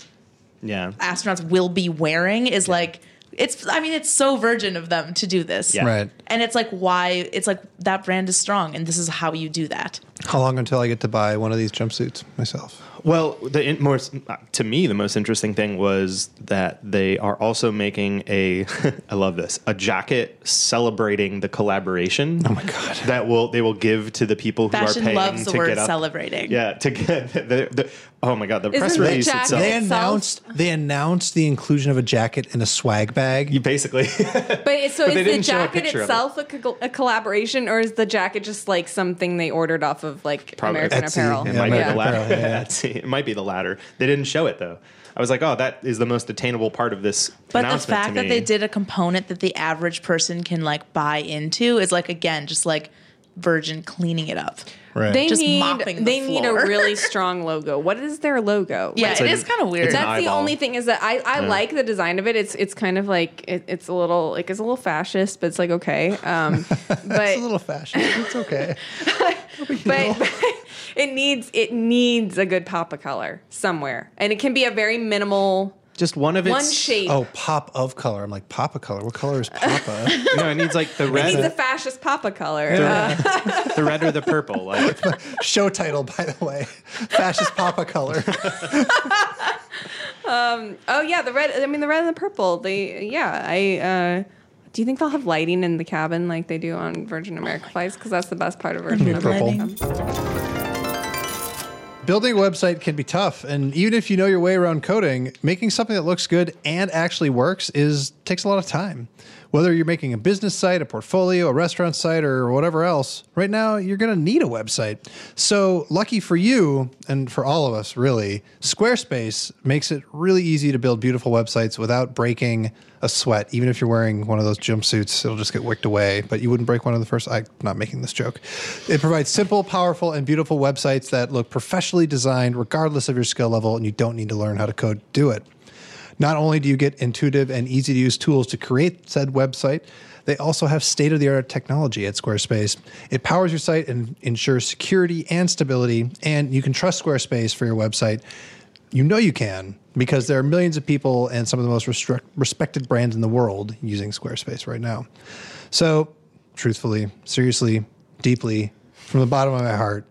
Yeah. astronauts will be wearing is like it's I mean it's so virgin of them to do this. Yeah. Right. And it's like why it's like that brand is strong and this is how you do that. How long until I get to buy one of these jumpsuits myself? Well, the in, most to me the most interesting thing was that they are also making a I love this a jacket celebrating the collaboration. Oh my God. That will they will give to the people who Fashion are paying loves the to word get up. celebrating. Yeah, to get the, the oh my god, the press Isn't the release jacket- itself. They announced they announced the inclusion of a jacket in a swag bag. You basically But it's, so But is the didn't a jacket picture it. itself a, co- a collaboration, or is the jacket just like something they ordered off of like Probably. American Etsy, Apparel? It Yeah, might be American the. Apparel, yeah, yeah. It might be the latter. They didn't show it though. I was like, oh, that is the most attainable part of this But the fact that they did a component that the average person can like buy into is like again just like Virgin cleaning it up. Right. They Just need mopping the they need a really strong logo. What is their logo? Yeah, It's it an- is kind of weird. That's the only thing is that I, I like the design of it. It's it's kind of like it, it's a little like it's a little fascist, but it's like okay. Um, but it's a little fashion. It's okay. but, it needs it needs a good pop of color somewhere, and it can be a very minimal just one of its one shape. Oh, pop of color. I'm like pop of color. What color is Papa? No, it needs like the red. it needs a fascist papa of color. Uh, the red or the purple. Like Show title, by the way. Fascist Papa color. oh yeah, the red. I mean the red and the purple. They yeah. I uh, do you think they'll have lighting in the cabin like they do on Virgin America flights? Because that's the best part of Virgin Be America. Building a website can be tough, and even if you know your way around coding, making something that looks good and actually works is takes a lot of time. Whether you're making a business site, a portfolio, a restaurant site, or whatever else, right now you're going to need a website. So, lucky for you and for all of us, really, Squarespace makes it really easy to build beautiful websites without breaking a sweat. Even if you're wearing one of those jumpsuits, it'll just get wicked away, but you wouldn't break one of the first. I'm not making this joke. It provides simple, powerful, and beautiful websites that look professionally designed, regardless of your skill level, and you don't need to learn how to code to do it. Not only do you get intuitive and easy to use tools to create said website, they also have state of the art technology at Squarespace. It powers your site and ensures security and stability, and you can trust Squarespace for your website. You know you can because there are millions of people and some of the most restric- respected brands in the world using Squarespace right now. So, truthfully, seriously, deeply, from the bottom of my heart,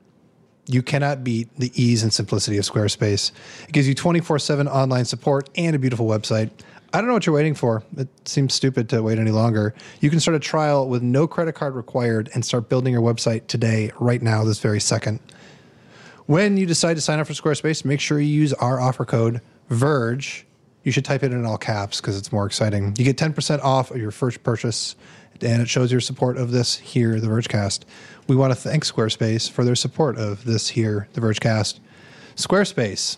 you cannot beat the ease and simplicity of Squarespace. It gives you 24 7 online support and a beautiful website. I don't know what you're waiting for. It seems stupid to wait any longer. You can start a trial with no credit card required and start building your website today, right now, this very second. When you decide to sign up for Squarespace, make sure you use our offer code VERGE. You should type it in all caps because it's more exciting. You get 10% off of your first purchase, and it shows your support of this here, the Vergecast. We want to thank Squarespace for their support of this here, the Vergecast. Squarespace,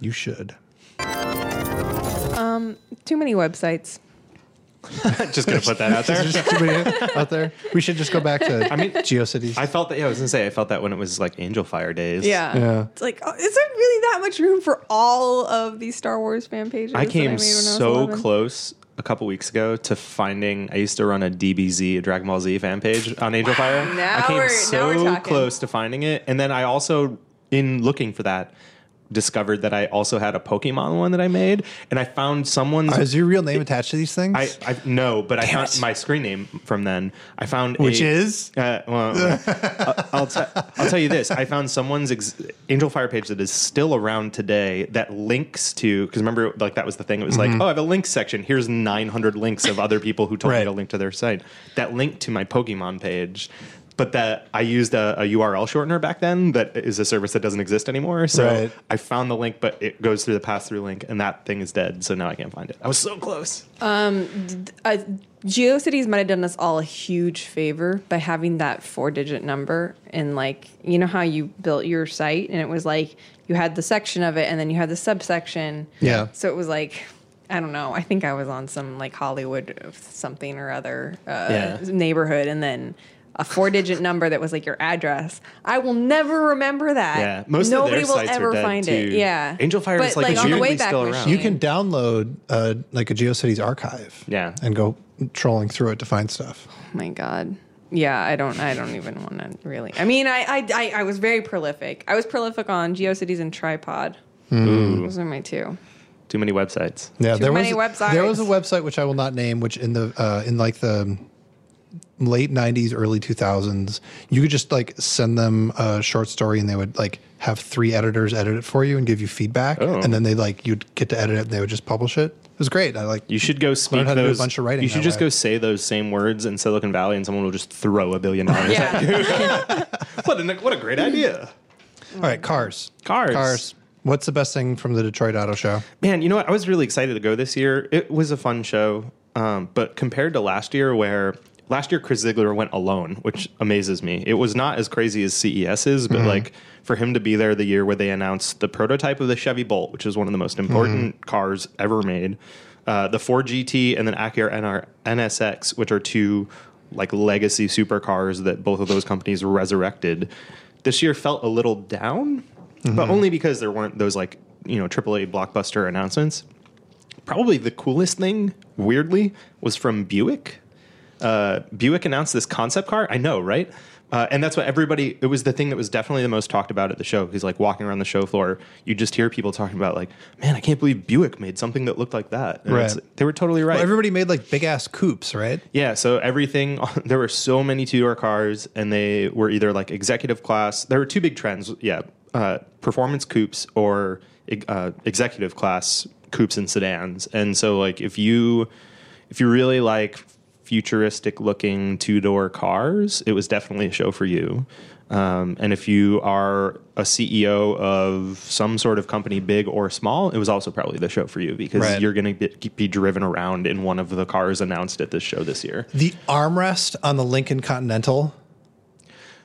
you should. Um, Too many websites. just gonna put that out there. There's too many out there. We should just go back to I mean, GeoCities. I felt that. Yeah, I was gonna say I felt that when it was like Angel Fire days. Yeah. Yeah. It's like, oh, is there really that much room for all of these Star Wars fan pages? I came I so 11? close a couple weeks ago to finding. I used to run a DBZ, a Dragon Ball Z fan page on Angel Fire. Now I came so close to finding it, and then I also, in looking for that, discovered that I also had a Pokemon one that I made, and I found someone's. Is your real name attached to these things? I, I no, but I found it. my screen name from then. I found Which a- is? uh, well, I'll, I'll, t- I'll tell you this. I found someone's ex- Angel Fire page that is still around today that links to because remember like that was the thing. It was like oh I have a links section. Here's 900 links of other people who told Right. me to link to their site. That link to my Pokemon page. But that I used a, a URL shortener back then that is a service that doesn't exist anymore. So Right. I found the link, but it goes through the pass through link, and that thing is dead. So now I can't find it. I was so close. uh, GeoCities might have done us all a huge favor by having that four digit number and like you know how you built your site and it was like you had the section of it and then you had the subsection. Yeah. So it was like I don't know. I think I was on some like Hollywood something or other uh, Yeah. neighborhood and then a four digit number that was like your address. I will never remember that. Yeah, most nobody of their will sites ever are dead find too. it. Yeah. Angel Fire but is like, on the weirdly Wayback still Machine. around. You can download uh, like a GeoCities archive. Yeah. And go trolling through it to find stuff. Oh my god yeah i don't i don't even want to really i mean I, I i i was very prolific i was prolific on geocities and tripod those are my two Too many websites. Yeah, Too there many was websites. there was a website which I will not name, which in the uh, in like the late '90s, early 2000s, you could just like send them a short story, and they would like have three editors edit it for you and give you feedback, Oh. and then they like you'd get to edit it, and they would just publish it. It was great. I like You should go speak how to do a bunch of writing you should just way. go say those same words in Silicon Valley, and someone will just throw a billion dollars. yeah what a what a great idea. all right. Cars, Cars. cars. What's the best thing from the Detroit Auto Show? Man, you know what? I was really excited to go this year. It was a fun show, um, but compared to last year, where last year Chris Ziegler went alone, which amazes me. It was not as crazy as CES is, but mm-hmm. like for him to be there the year where they announced the prototype of the Chevy Bolt, which is one of the most important mm-hmm. cars ever made, uh, the Ford GT, and then Acura NR, NSX, which are two like legacy supercars that both of those companies resurrected. This year felt a little down, but mm-hmm. only because there weren't those like you know AAA blockbuster announcements probably the coolest thing, weirdly, was from Buick. Uh, Buick announced this concept car. I know, right? Uh, and that's what everybody. It was the thing that was definitely the most talked about at the show. He's like walking around the show floor. You just hear people talking about like, "Man, I can't believe Buick made something that looked like that." And Right. They were totally right. Well, everybody made like big ass coupes, right? Yeah, so everything there were so many two door cars, and they were either like executive class. There were two big trends. Yeah, uh, performance coupes or uh, executive class coupes and sedans. And so like if you if you really like futuristic looking two door cars, it was definitely a show for you. Um, and if you are a CEO of some sort of company, big or small, it was also probably the show for you because Right. you're going to be, be driven around in one of the cars announced at this show this year. The armrest on the Lincoln Continental.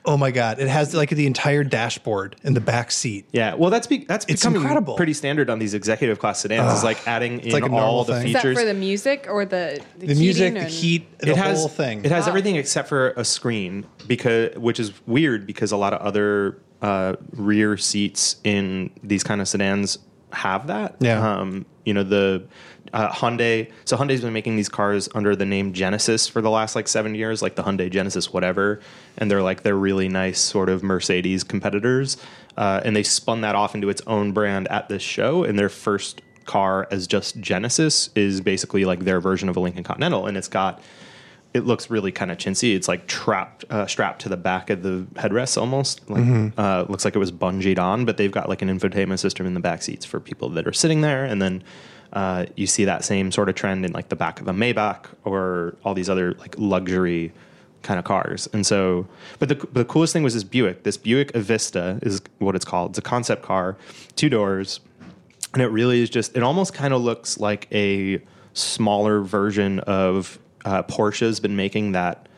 Oh my god! It has like the entire dashboard in the back seat. Yeah, well, that's be, that's It's becoming incredible. pretty standard on these executive class sedans. is like adding in like a normal all the thing. is that features. for the music or the the, The music, heating the and- heat, the it has whole thing. It has Wow. everything except for a screen because which is weird because a lot of other uh, rear seats in these kind of sedans have that. Yeah. Um, you know the uh, Hyundai. So Hyundai's been making these cars under the name Genesis for the last like seven years, like the Hyundai Genesis whatever, and they're like they're really nice sort of Mercedes competitors. Uh, and they spun that off into its own brand at this show, and their first car as just Genesis is basically like their version of a Lincoln Continental, and it's got it looks really kind of chintzy. It's like trapped, uh, strapped to the back of the headrest almost. Like, uh, looks like it was bungeed on, but they've got like an infotainment system in the back seats for people that are sitting there. And then uh, you see that same sort of trend in like the back of a Maybach or all these other like luxury kind of cars. And so, but the, the coolest thing was this Buick. This Buick Avista is what it's called. It's a concept car, two doors and it really is just it almost kind of looks like a smaller version of uh, Porsche's been making that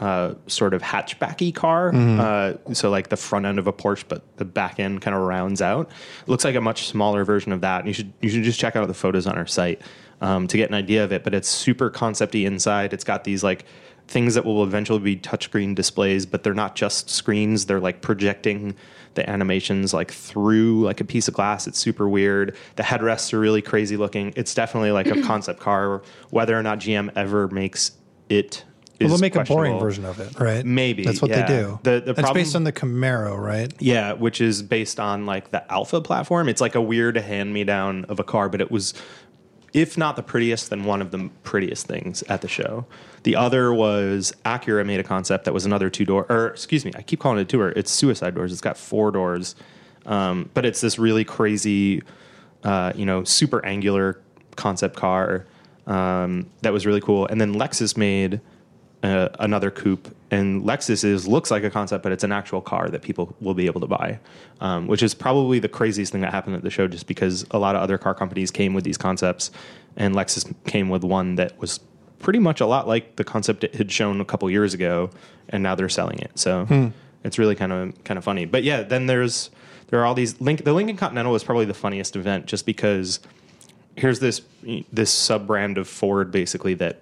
uh, sort of hatchbacky car. Uh, so like the front end of a Porsche, but the back end kind of rounds out. It looks like a much smaller version of that. And you should you should just check out the photos on our site um, to get an idea of it. But it's super concepty inside. It's got these like things that will eventually be touchscreen displays, but they're not just screens. They're like projecting the animations like through like a piece of glass. It's super weird. The headrests are really crazy looking. It's definitely like a concept car. Whether or not GM ever makes it well, they'll make a boring version of it, right? Maybe, that's what yeah. they do. The- the it's problem- based on the Camaro, right? Yeah, which is based on like the Alpha platform. It's like a weird hand me down of a car, but it was, if not the prettiest, then one of the prettiest things at the show. The other was Acura made a concept that was another two door, or excuse me, I keep calling it a two door. It's suicide doors. It's got four doors, um, but it's this really crazy, uh, you know, super angular concept car um, that was really cool. And then Lexus made uh, another coupe and Lexus is looks like a concept, but it's an actual car that people will be able to buy, um, which is probably the craziest thing that happened at the show. Just because a lot of other car companies came with these concepts, and Lexus came with one that was pretty much a lot like the concept it had shown a couple years ago, and now they're selling it. So it's really kind of kind of funny. But yeah, then there's there are all these Link, the Lincoln Continental was probably the funniest event just because here's this this sub brand of Ford basically that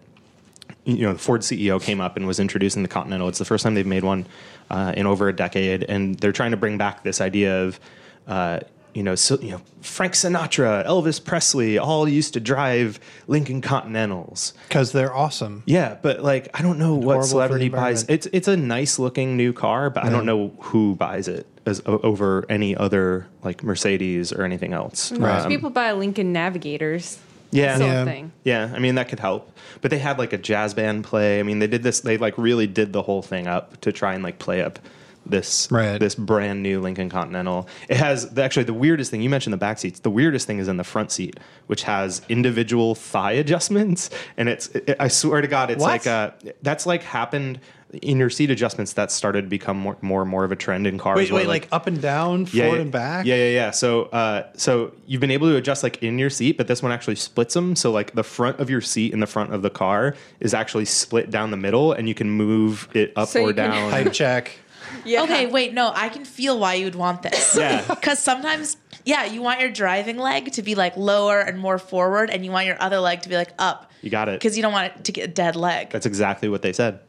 you know the Ford CEO came up and was introducing the Continental. It's the first time they've made one uh, in over a decade, and they're trying to bring back this idea of. Uh, you know, so, you know, Frank Sinatra, Elvis Presley, all used to drive Lincoln Continentals. because they're awesome. Yeah, but like I don't know horrible what celebrity buys. environment. It's it's a nice looking new car, but I don't know who buys it as over any other like Mercedes or anything else. Right. Um, People buy Lincoln Navigators. Yeah, Same Yeah. thing. yeah. I mean that could help, but they had like a jazz band play. I mean they did this. They like really did the whole thing up to try and like play up this Right. this brand new Lincoln Continental. It has the, actually the weirdest thing. You mentioned the back seats. The weirdest thing is in the front seat, which has individual thigh adjustments, and it's. It, I swear to God, it's What? like uh that's like happened in your seat adjustments. That started to become more more and more of a trend in cars. Wait, wait, like, up and down, forward yeah, and back. Yeah, yeah, yeah. So, uh, so you've been able to adjust like in your seat, but this one actually splits them. So, like the front of your seat and the front of the car is actually split down the middle, and you can move it up So or you can- down. Hype check. Yeah. Okay, wait, no, I can feel why you would want this. Yeah. Because sometimes, yeah, you want your driving leg to be like lower and more forward, and you want your other leg to be like up. You got it. Because you don't want it to get a dead leg. That's exactly what they said.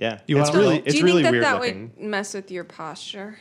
Yeah, You it's really know? it's Do you really think that weird that looking. would mess with your posture?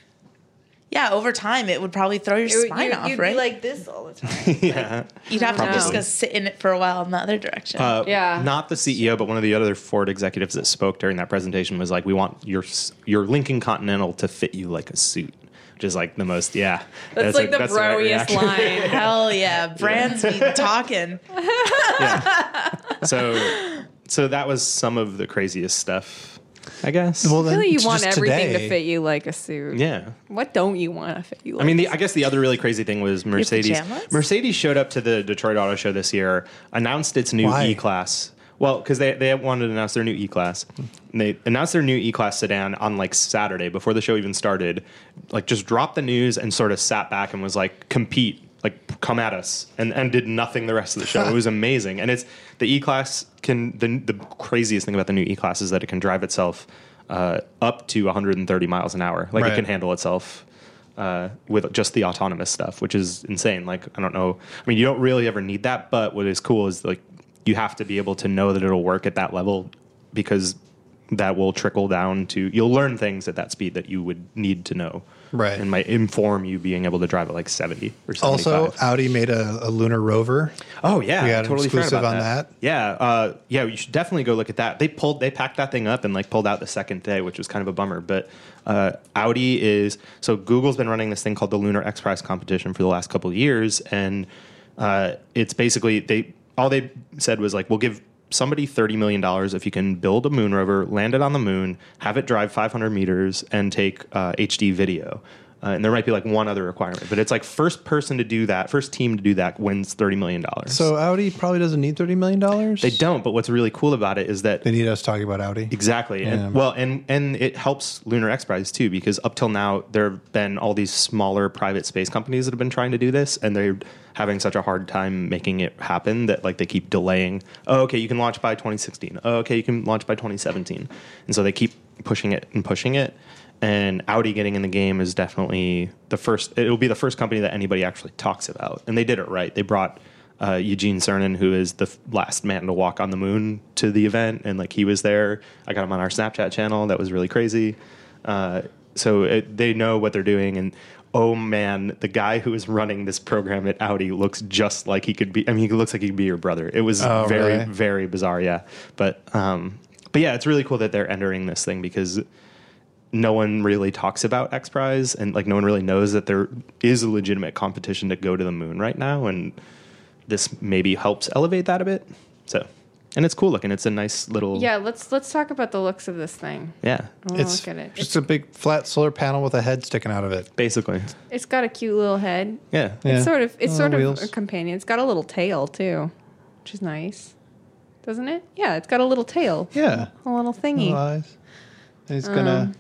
yeah, over time, it would probably throw your It would- spine you- off, you'd right? be like this all the time. yeah, You'd have to just Probably. go sit in it for a while in the other direction. Uh, Yeah. Not the CEO, but one of the other Ford executives that spoke during that presentation was like, "We want your s- your Lincoln Continental to fit you like a suit." Which is like the most, yeah. That's, like the right broiest reaction. line. Hell yeah, brands be talking. so so that was some of the craziest stuff i guess. Well, then Really, you want everything today, to fit you like a suit. yeah. What don't you want to fit you like i mean the, a i guess the other really crazy thing was mercedes. mercedes showed up to the detroit auto show this year announced its new e-class. Well because they, they wanted to announce their new e-class. They announced their new e-class sedan on like saturday before the show even started like just dropped the news and sort of sat back and was like compete like come at us and, and did nothing the rest of the show. It was amazing. And it's the e-class can the, the craziest thing about the new e-class is that it can drive itself uh, up to 130 miles an hour like it can handle itself uh, with just the autonomous stuff, which is insane. Like I don't know. I mean, you don't really ever need that, but what is cool is like you have to be able to know that it'll work at that level because that will trickle down to you'll learn things at that speed that you would need to know. Right. And might inform you being able to drive at like 70 or 75. Also, Audi made a, a lunar rover. Oh yeah, We got totally exclusive on that. Yeah, uh, yeah, you should definitely go look at that. They pulled, they packed that thing up and like pulled out the second day, which was kind of a bummer. But uh, Audi is so Google's been running this thing called the Lunar X Prize competition for the last couple of years, and uh, it's basically they all they said was like we'll give somebody thirty million dollars if you can build a moon rover, land it on the moon, have it drive five hundred meters, and take uh, HD video. Uh, and there might be like one other requirement, but it's like first person to do that, first team to do that wins thirty million dollars. So Audi probably doesn't need thirty million dollars. They don't, but what's really cool about it is that They need us talking about Audi. exactly, Yeah. and, well, and and it helps Lunar X Prize too because up till now there have been all these smaller private space companies that have been trying to do this, and they're having such a hard time making it happen that like they keep delaying. Oh, okay, you can launch by 2016. Oh, okay, you can launch by 2017, and so they keep pushing it and pushing it. And Audi getting in the game is definitely the first. It'll be the first company that anybody actually talks about, and they did it right. They brought uh, Eugene Cernan, who is the last man to walk on the moon, to the event, and like he was there. I got him on our Snapchat channel. That was really crazy. Uh, so it, they know what they're doing, and oh man, the guy who is running this program at Audi looks just like he could be. I mean, he looks like he could be your brother. It was Oh, very, really? very bizarre. Yeah, but um, but yeah, it's really cool that they're entering this thing because no one really talks about X Prize and like no one really knows that there is a legitimate competition to go to the moon right now and this maybe helps elevate that a bit. So, and it's cool looking. It's a nice little Yeah, let's let's talk about the looks of this thing. yeah, It's look at it. just a big flat solar panel with a head sticking out of it. basically. It's got a cute little head. Yeah. Yeah. It's sort of it's Oh, sort wheels. of a companion. It's got a little tail too, which is nice, doesn't it? Yeah, it's got a little tail, Yeah. a little thingy. Little eyes. He's gonna. Um,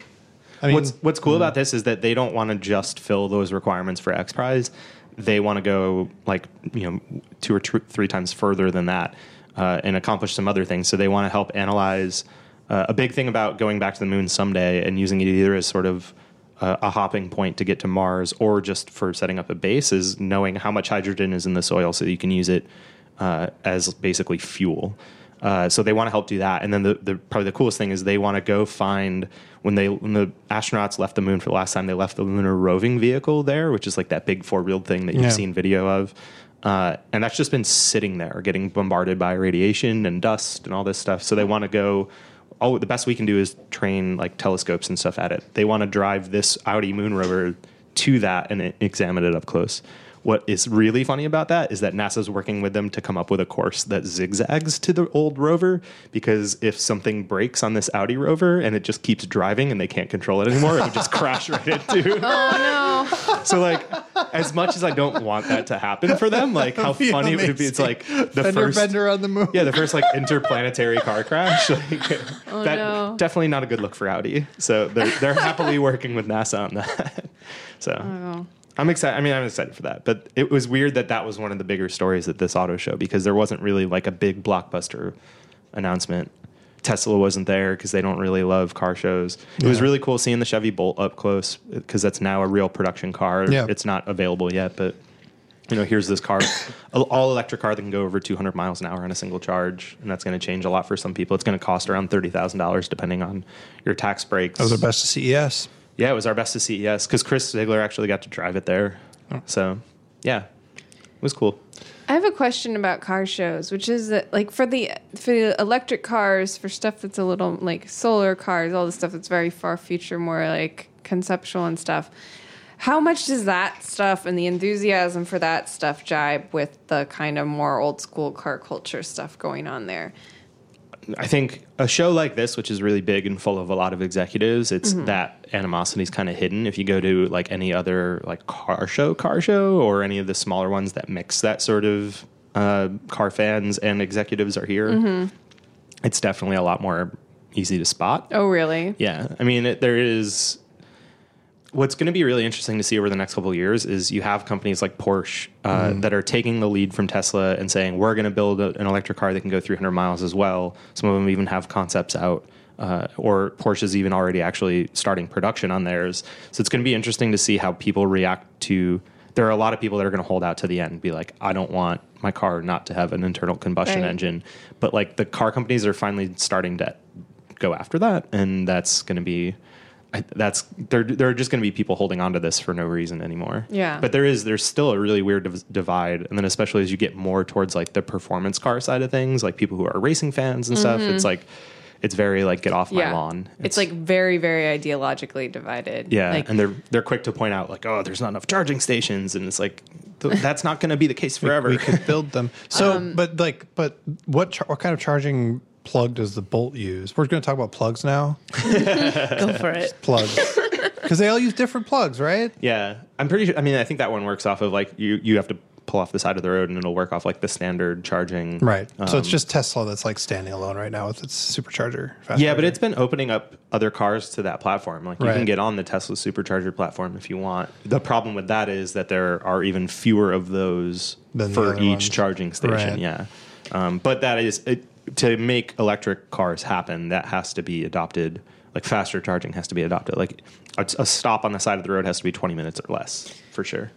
I mean, what's what's cool hmm. about this is that they don't want to just fill those requirements for X Prize. They want to go like you know two or tr- three times further than that uh, and accomplish some other things. So they want to help analyze. Uh, a big thing about going back to the moon someday and using it either as sort of uh, a hopping point to get to Mars or just for setting up a base is knowing how much hydrogen is in the soil so you can use it uh, as basically fuel. Uh, so they want to help do that. And then the, the probably the coolest thing is they want to go find when they when the astronauts left the moon for the last time they left the lunar roving vehicle there, which is like that big four wheeled thing that you've Yeah. seen video of. Uh, and that's just been sitting there, getting bombarded by radiation and dust and all this stuff. So they want to go. Oh, the best we can do is train like telescopes and stuff at it. They want to drive this Audi moon rover to that and examine it up close. What is really funny about that is that NASA's working with them to come up with a course that zigzags to the old rover because if something breaks on this Audi rover and it just keeps driving and they can't control it anymore, it would just crash right into. Oh So like, as much as I don't want that to happen for them, like how That'd be funny it would be. It's like the Fender first. Bender on the moon. Yeah, the first like interplanetary car crash. Like, oh, that no. definitely not a good look for Audi. So they're they're happily working with NASA on that. So oh, no. I'm excited. I mean, I'm excited for that. But it was weird that that was one of the bigger stories at this auto show because there wasn't really like a big blockbuster announcement. Tesla wasn't there because they don't really love car shows. It was really cool seeing the Chevy Bolt up close because that's now a real production car. Yeah. It's not available yet, but you know, here's this car, all electric car that can go over 200 miles an hour on a single charge, and that's going to change a lot for some people. It's going to cost around thirty thousand dollars depending on your tax breaks. That was our best of E CES. Yeah, it was our best to CES because Chris Ziegler actually got to drive it there. Oh. So, yeah, it was cool. I have a question about car shows, which is that like for the for the electric cars, for stuff that's a little like solar cars, all the stuff that's very far future, more like conceptual and stuff. How much does that stuff and the enthusiasm for that stuff jibe with the kind of more old school car culture stuff going on there? I think a show like this, which is really big and full of a lot of executives, it's that animosity is kind of hidden. If you go to like any other like car show, car show, or any of the smaller ones that mix that sort of uh, car fans and executives are here, it's definitely a lot more easy to spot. Oh, really? Yeah, I mean, it, there is. What's going to be really interesting to see over the next couple of years is you have companies like Porsche uh, that are taking the lead from Tesla and saying we're going to build a, an electric car that can go 300 miles as well. Some of them even have concepts out, uh, or Porsche's even already actually starting production on theirs. So it's going to be interesting to see how people react to. There are a lot of people that are going to hold out to the end, and be like, I don't want my car not to have an internal combustion Right. engine. But like the car companies are finally starting to go after that, and that's going to be. I, that's there. There are just going to be people holding on to this for no reason anymore. Yeah. But there is there's still a really weird div- divide, and then especially as you get more towards like the performance car side of things, like people who are racing fans and stuff, it's like it's very like get off my Yeah. lawn. It's, like very, very ideologically divided. yeah, Like, and they're they're quick to point out like oh there's not enough charging stations, and it's like th- that's not going to be the case forever. We could build them. So, Um, but like, but what char- what kind of charging plug does the Bolt use? We're going to talk about plugs now. Go for it. Plugs, because they all use different plugs, right? Yeah, I'm pretty sure. I mean, I think that one works off of like you you have to pull off the side of the road, and it'll work off like the standard charging. Right. so it's Um, just Tesla that's like standing alone right now with its supercharger. Fast Yeah, but it's been opening up other cars to that platform. Like you can get on the Tesla supercharger platform if you want. The problem with that is that there are even fewer of those Than for each ones. charging station. Right. Yeah, um, but that is it, to make electric cars happen. That has to be adopted. Like faster charging has to be adopted. Like a, a stop on the side of the road has to be 20 minutes or less for sure.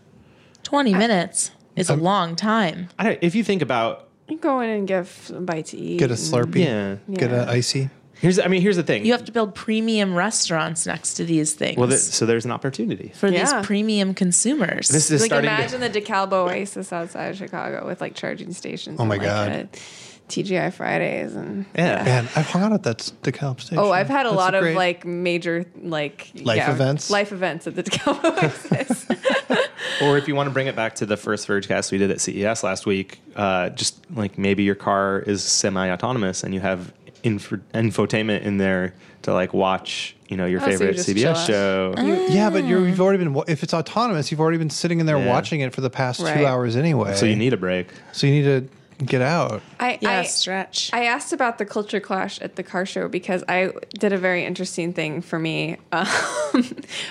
20 minutes is a long time. I don't, if you think about you go in and give a bite to eat. get a and- Slurpee. yeah, Get Yeah. a icy. here's I mean here's the thing. You have to build premium restaurants next to these things well, th- so there's an opportunity. for Yeah. these premium consumers. This is like starting to- imagine the DeKalb Oasis outside of Chicago with like charging stations. Oh my and, like, God. uh, TGI Fridays and Yeah. Man, I've hung out at that DeKalb station. Oh, I've had a That's lot of great- like major like Life events? life events at the DeKalb Oasis. Or if you want to bring it back to the first Vergecast we did at CES last week, uh, just like maybe your car is semi-autonomous and you have info- infotainment in there to like watch, you know, your Oh, so you favorite just CBS out. show. You- yeah, but you're, you've already been. wa- If it's autonomous, you've already been sitting in there Yeah. watching it for the past Right. two hours anyway. So you need a break. So you need to. Get out. I, Yeah, I stretch. I asked about the culture clash at the car show because I did a very interesting thing for me um,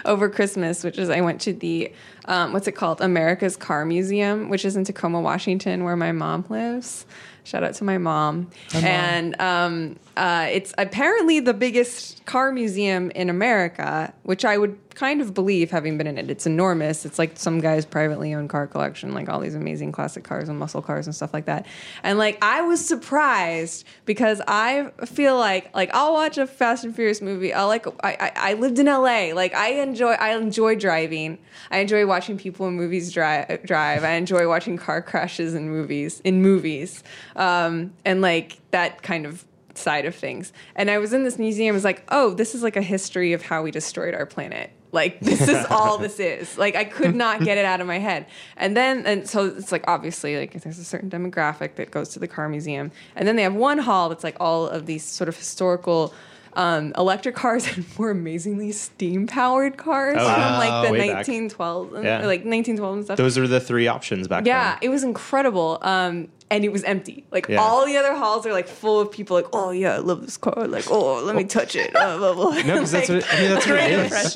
over Christmas, which is I went to the um, what's it called America's Car Museum, which is in Tacoma, Washington, where my mom lives. Shout out to my mom. And um, uh, it's apparently the biggest car museum in America, which I would kind of believe having been in it. It's enormous. It's like some guy's privately owned car collection, like all these amazing classic cars and muscle cars and stuff like that. And like I was surprised because I feel like like I'll watch a Fast and Furious movie. I like I, I, I lived in LA. Like I enjoy I enjoy driving. I enjoy watching people in movies drive drive. I enjoy watching car crashes in movies in movies. Um, and like that kind of side of things. And I was in this museum, I was like, oh, this is like a history of how we destroyed our planet. Like this is all this is. Like I could not get it out of my head. And then and so it's like obviously like there's a certain demographic that goes to the car museum. And then they have one hall that's like all of these sort of historical um, electric cars and more amazingly steam powered cars Oh, from wow. like the Way 1912 and, Yeah. like 1912 and stuff. Those are the three options back Yeah, then. Yeah, it was incredible. Um, and it was empty. Like Yeah. all the other halls are like full of people. Like, oh yeah, I love this car. Like, oh, let me touch it. Uh, blah, blah. No, because that's what I mean. That's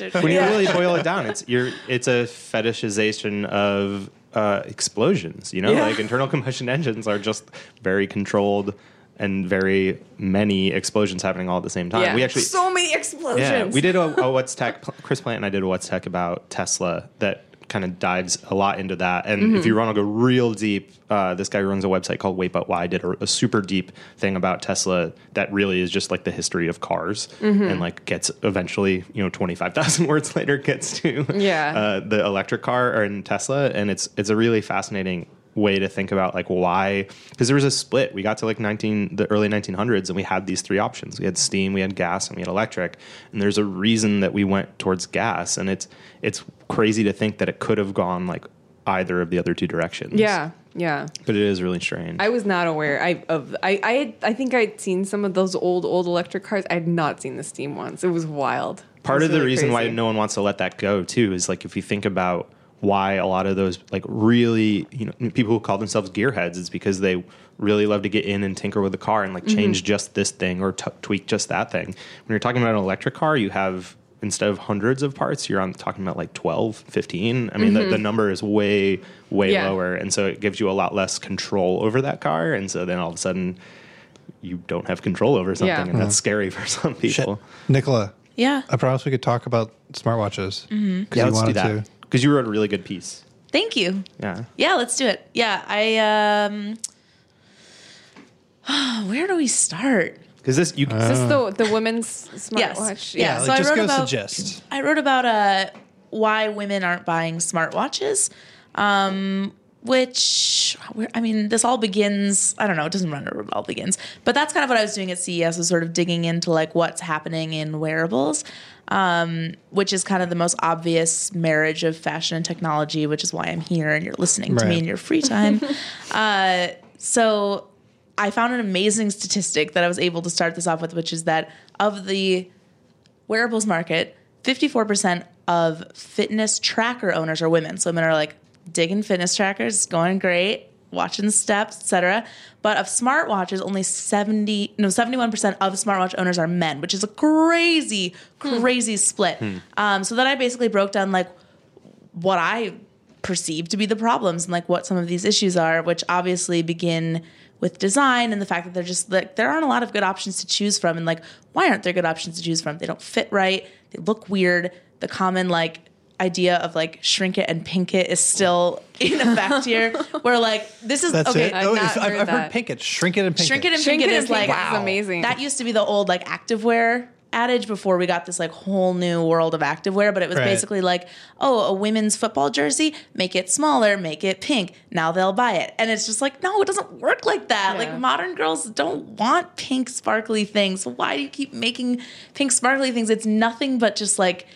what it When you really boil it down, it's you're it's a fetishization of uh, explosions. You know, Yeah. like internal combustion engines are just very controlled and very many explosions happening all at the same time. yeah, We actually so many explosions. yeah, we did a, a What's Tech. Chris Plante and I did a What's Tech about Tesla that kind of dives a lot into that. And Mm-hmm. if you want to go real deep, uh, this guy runs a website called Wait But Why did a, a super deep thing about Tesla that really is just like the history of cars Mm-hmm. and like gets eventually, you know, 25,000 words later gets to Yeah. uh, the electric car or in Tesla. And it's, it's a really fascinating way to think about like why because there was a split we got to like 19 the early 1900s and we had these three options we had steam we had gas and we had electric and there's a reason that we went towards gas and it's it's crazy to think that it could have gone like either of the other two directions Yeah, yeah. but it is really strange I was not aware. I of I I, had, I think I'd seen some of those old old electric cars. I had not seen the steam ones. It was wild. part of was the really reason why no one wants to let that go too is like if you think about why a lot of those like really you know people who call themselves gearheads is because they really love to get in and tinker with the car and like Mm-hmm. change just this thing or t- tweak just that thing when you're talking about an electric car you have instead of hundreds of parts you're on talking about like 12 15 i mean the, the number is way way Mm-hmm. Yeah. lower and so it gives you a lot less control over that car and so then all of a sudden you don't have control over something Yeah. and that's scary for some people Nicola, Yeah. I promise we could talk about smartwatches. Mm-hmm. yeah, you let's do wanted that to. Because you wrote a really good piece. Thank you. Yeah, Yeah, let's do it. Yeah, I um where do we start? because this you Is this the the women's Yes. smartwatch? Yeah. Yeah, so like, I just wrote give about- the gist. I wrote about uh why women aren't buying smartwatches. Um which I mean, this all begins. I don't know. It doesn't run it all begins, but that's kind of what I was doing at CES. Was sort of digging into like what's happening in wearables, um, which is kind of the most obvious marriage of fashion and technology, which is why I'm here and you're listening to me in your free time. uh, so I found an amazing statistic that I was able to start this off with, which is that of the wearables market, 54% of fitness tracker owners are women. So women are like digging fitness trackers, going great, watching steps, etc. But of smartwatches, only 70 no 71% of smartwatch owners are men, which is a crazy crazy split. Um, so then I basically broke down like what I perceive to be the problems and like what some of these issues are, which obviously begin with design and the fact that they're just like there aren't a lot of good options to choose from and like why aren't there good options to choose from? They don't fit right, they look weird. The common like idea of like shrink it and pink it is still in effect here. Where like this is That's okay. it. I've Oh, not it's- I've, heard I've heard that. pink it, shrink it and pink Shrink it and Shrink pink it it is like pink it is amazing. That used to be the old like activewear adage before we got this like whole new world of activewear, but it was Right. basically like, oh, a women's football jersey, make it smaller, make it pink. Now they'll buy it. And it's just like, no, it doesn't work like that. Yeah. Like modern girls don't want pink sparkly things. Why do you keep making pink sparkly things? It's nothing but just like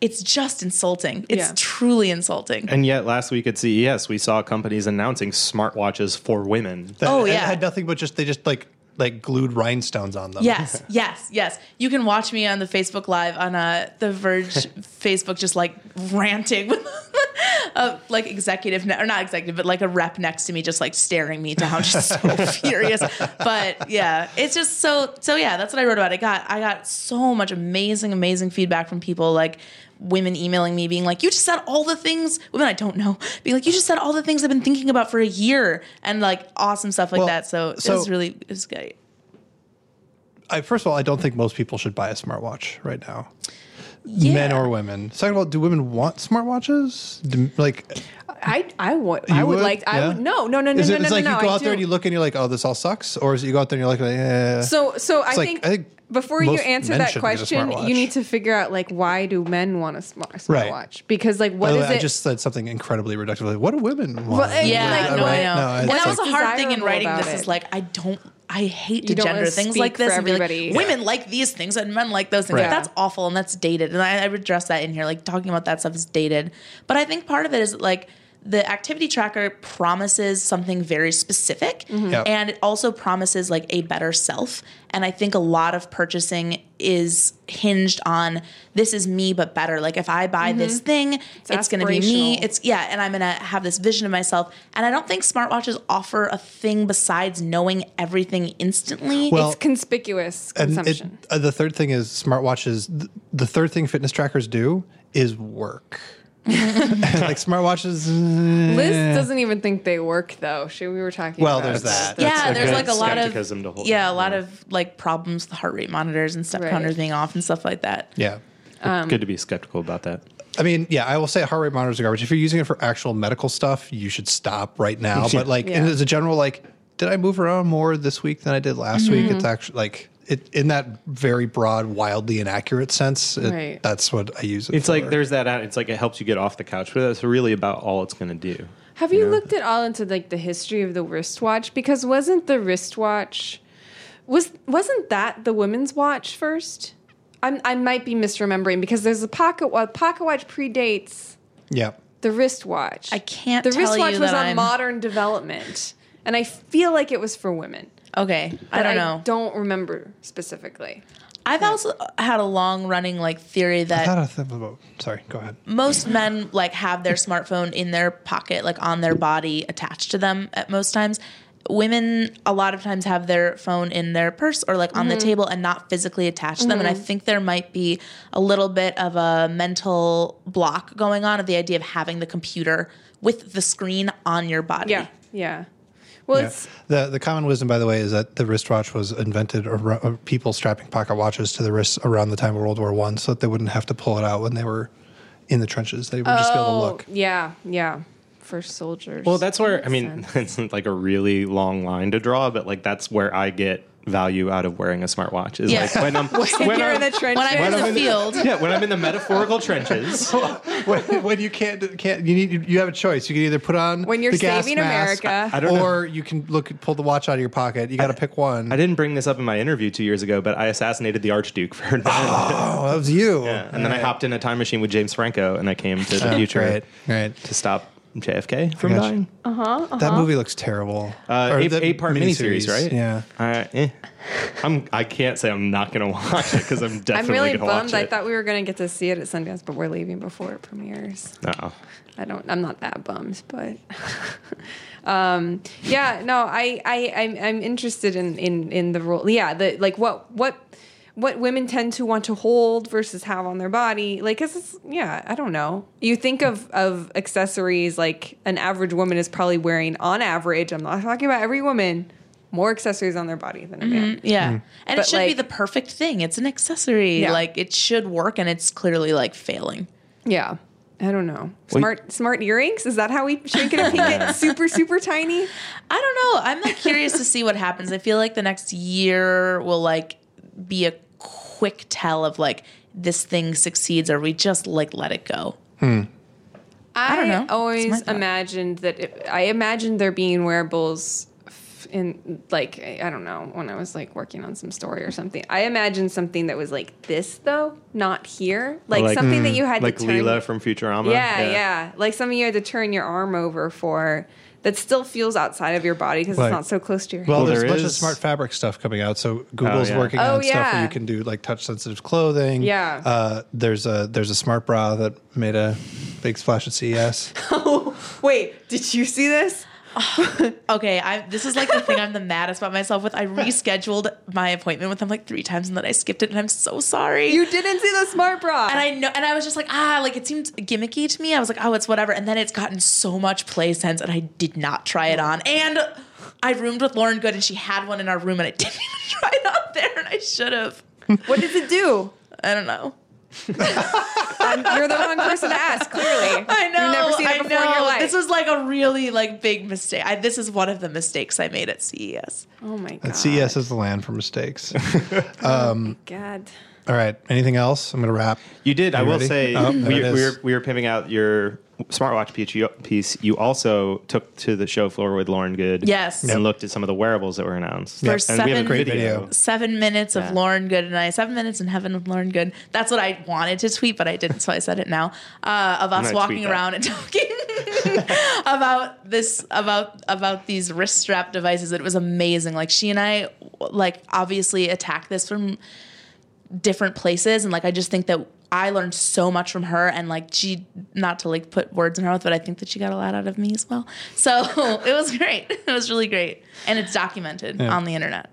it's just insulting. It's Yeah. truly insulting. and yet last week at CES we saw companies announcing smartwatches for women. That- Oh, yeah. had nothing but just they just like like glued rhinestones on them. Yes, yes, yes. You can watch me on the Facebook Live on uh, the Verge Facebook, just like ranting. a like executive ne- or not executive, but like a rep next to me, just like staring me down, just so furious. But yeah, it's just so so. Yeah, that's what I wrote about. I got I got so much amazing, amazing feedback from people like women emailing me being like, "You just said all the things." Women I don't know being like, "You just said all the things I've been thinking about for a year," and like awesome stuff like Well, that. So, so- it was really it was great. I, first of all, I don't think most people should buy a smartwatch right now. Yeah. Men or women. Second of all, do women want smartwatches? Do, like, I I would I You would would? like I Yeah? would no no no no is no it, no it's no like no, you go I out there and you look and you're like, oh, this all sucks? Or is it you go out there and you're like, yeah. So so I It's like, think, I think before you answer that should get a question, you need to figure out like why do men want a smart Right. Because like By what the is way, it? I just said something incredibly reductive. Like, what do women want? Well, and- Yeah, Like, no, what- I know. No, and that was like- a hard thing in writing this. it. Is like I don't. I hate to don't gender things like this for and be like, everybody. women like these things and men like those things. Yeah. Like, that's awful and that's dated. And I, I would address that in here. Like talking about that stuff is dated. But I think part of it is like the activity tracker promises something very specific Mm-hmm. Yep. and it also promises like a better self. And I think a lot of purchasing is hinged on this is me but better. Like if I buy this thing, it's, going to be me. It's yeah, and I'm going to have this vision of myself. And I don't think smartwatches offer a thing besides knowing everything instantly. Well, it's conspicuous and it, consumption. uh, the third thing is smartwatches. th- The third thing fitness trackers do is work. like smartwatches. uh, Liz doesn't even think they work though. She we were talking. Well, about there's this. that. yeah, a there's good like a lot of to hold yeah, a lot yeah. of like problems, the heart rate monitors and step Right. counters being off and stuff like that. Yeah. Um, Good to be skeptical about that. I mean, yeah, I will say heart rate monitors are garbage. If you're using it for actual medical stuff, you should stop right now. But like, Yeah. and as a general, like, did I move around more this week than I did last week? Mm-hmm. It's actually like it in that very broad, wildly inaccurate sense. It, Right. That's what I use it. It's like for. there's that. out- It's like it helps you get off the couch, but that's really about all it's going to do. Have you looked at all into like the history of the wristwatch? Because wasn't the wristwatch was wasn't that the women's watch first? I'm, I might be misremembering because there's a pocket watch. Pocket watch predates yeah. the wristwatch. I can't The tell wristwatch you was that a I'm- modern development, and I feel like it was for women. Okay, I don't know. Don't remember specifically. I've also had a long running like theory I that thought I thought about- sorry, go ahead. most men like have their smartphone in their pocket, like on their body, attached to them at most times. Women a lot of times have their phone in their purse or like on the mm-hmm. table and not physically attached to them. And I mm-hmm. think there might be a little bit of a mental block going on of the idea of having the computer with the screen on your body. Yeah, yeah. Well, Yeah. it's The the common wisdom, by the way, is that the wristwatch was invented or or uh, people strapping pocket watches to the wrists around the time of World War One, so that they wouldn't have to pull it out when they were in the trenches. They would just be able to oh, look. yeah, yeah. For soldiers. Well, that's where I mean, sense. it's like a really long line to draw, but like that's where I get value out of wearing a smartwatch. Is Yeah. like when I'm when when I'm, in the trenches. When I'm in the field, yeah, when I'm in the metaphorical trenches. when, when you can't can't you need you have a choice. You can either put on When you're the gas saving mask, America. I don't know. or you can look pull the watch out of your pocket. You got to pick one. I didn't bring this up in my interview two years ago, but I assassinated the Archduke for oh, that was you. Yeah, and then I hopped in a time machine with James Franco, and I came to the Oh, future Right, right. to stop JFK from gotcha. dying. That movie looks terrible. Uh, eight, eight part miniseries, right? Yeah. Uh, eh. I'm. I can't say I'm not going to watch it because I'm definitely I'm really going to watch bummed. it. I thought we were going to get to see it at Sundance, but we're leaving before it premieres. No. I don't. I'm not that bummed, but um, yeah. No, I, I, I'm, I'm interested in, in, in the role. Yeah, the like what, what, what women tend to want to hold versus have on their body. Like, 'cause it's, yeah, I don't know. You think of of accessories like an average woman is probably wearing on average. I'm not talking about every woman. More accessories on their body than a man. Mm-hmm. yeah. Mm-hmm. And But, it should be the perfect thing. It's an accessory. Yeah. Like it should work and it's clearly like failing. Yeah. I don't know. Well, Smart smart earrings? Is that how we shrink it and pink it super, super tiny? I don't know. I'm like curious to see what happens. I feel like the next year will like be a quick tell of like this thing succeeds or we just like let it go. Hmm. I, don't know. It's my always imagined that it, I imagined there being wearables f- in like I don't know when I was like working on some story or something. I imagined something that was like this though, not here, oh, like, Like- something that hmm, you had like to turn. Leela from Futurama. yeah, yeah, like something you had to turn your arm over for. That still feels outside of your body because Right. it's not so close to your Well, Well, there's there a bunch of smart fabric stuff coming out. So Google's yeah. working Oh, on stuff where you can do like touch sensitive clothing. Yeah. Uh, there's a there's a smart bra that made a big splash at CES. Oh wait, did you see this? Okay, I this is like the thing I'm the maddest about myself with. I rescheduled my appointment with them like three times and then I skipped it and I'm so sorry. You didn't see the smart bra. and I know and I was just like, ah, like it seemed gimmicky to me. I was like, oh, it's whatever. And then it's gotten so much play sense and I did not try it on. And I roomed with Lauren Goode and she had one in our room and I didn't even try it out there and I should have. what does it do? I don't know. Um, you're the wrong person to ask. Clearly, I know. You've never seen I it before in your know. life. This was like a really like big mistake. I, this is one of the mistakes I made at CES. oh my god. And CES is the land for mistakes. God. All right. Anything else? I'm going to wrap. You did. I You will ready? say Oh, we, we, were, we were pimping out your smartwatch piece you, piece. You also took to the show floor with Lauren Goode. Yes. And Yep. looked at some of the wearables that were announced. For and we have seven- a Great video. video. Seven minutes of Yeah. Lauren Goode and I. Seven minutes in heaven with Lauren Goode. That's what I wanted to tweet, but I didn't, so I said it now. Uh, of us walking around and talking about this, about about these wrist strap devices. It was amazing. Like she and I, like obviously attack this from different places, and like I just think that. I learned so much from her, and like she, not to like put words in her mouth, but I think that she got a lot out of me as well. So it was great. It was really great, and it's documented Yeah. on the internet.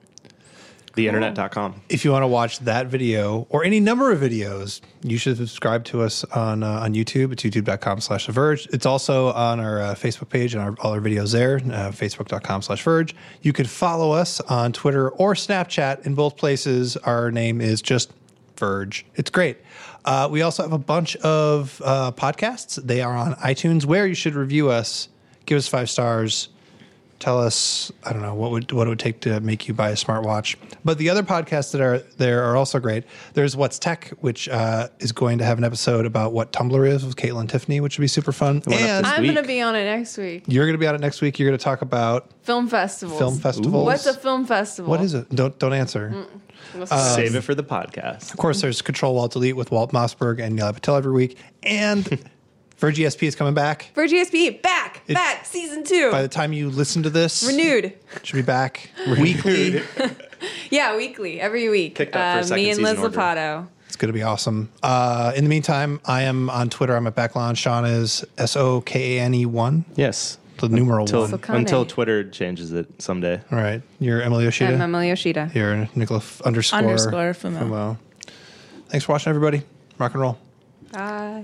Theinternet.com. If you want to watch that video or any number of videos, you should subscribe to us on uh, on YouTube. It's youtube.com slash The Verge. It's also on our uh, Facebook page and our, all our videos there, uh, facebook.com slash Verge. You could follow us on Twitter or Snapchat. In both places, our name is just Verge. It's great. Uh, we also have a bunch of uh, podcasts. They are on iTunes where you should review us, give us five stars, tell us I don't know what would what it would take to make you buy a smartwatch. But the other podcasts that are there are also great. There's What's Tech, which uh, is going to have an episode about what Tumblr is with Kaitlyn Tiffany, which would be super fun. And I'm gonna be on it next week. you're going to be on it next week. You're going to talk about Film festivals. film festivals. What's a film festival? What is it? Don't don't answer. Save it for the podcast. Of course, there's Control Walt Delete with Walt Mossberg and Nilay Patel every week, and Verge ESP is coming back. For GSP, back, It- back, season two, By the time you listen to this, renewed. should be back weekly. Yeah, weekly, every week. Picked up for Uh, second me and season Liz order. Lopatto. It's going to be awesome. Uh, in the meantime, I am on Twitter. I'm at Backlon. Sean is S O K A N E 1, Yes. The numeral Until, 1. Sokane. until Twitter changes it someday. All right. You're Emily Yoshida. I'm Emily Yoshida. You're Nicola F- underscore, Underscore Fumo. Thanks for watching, everybody. Rock and roll. Bye.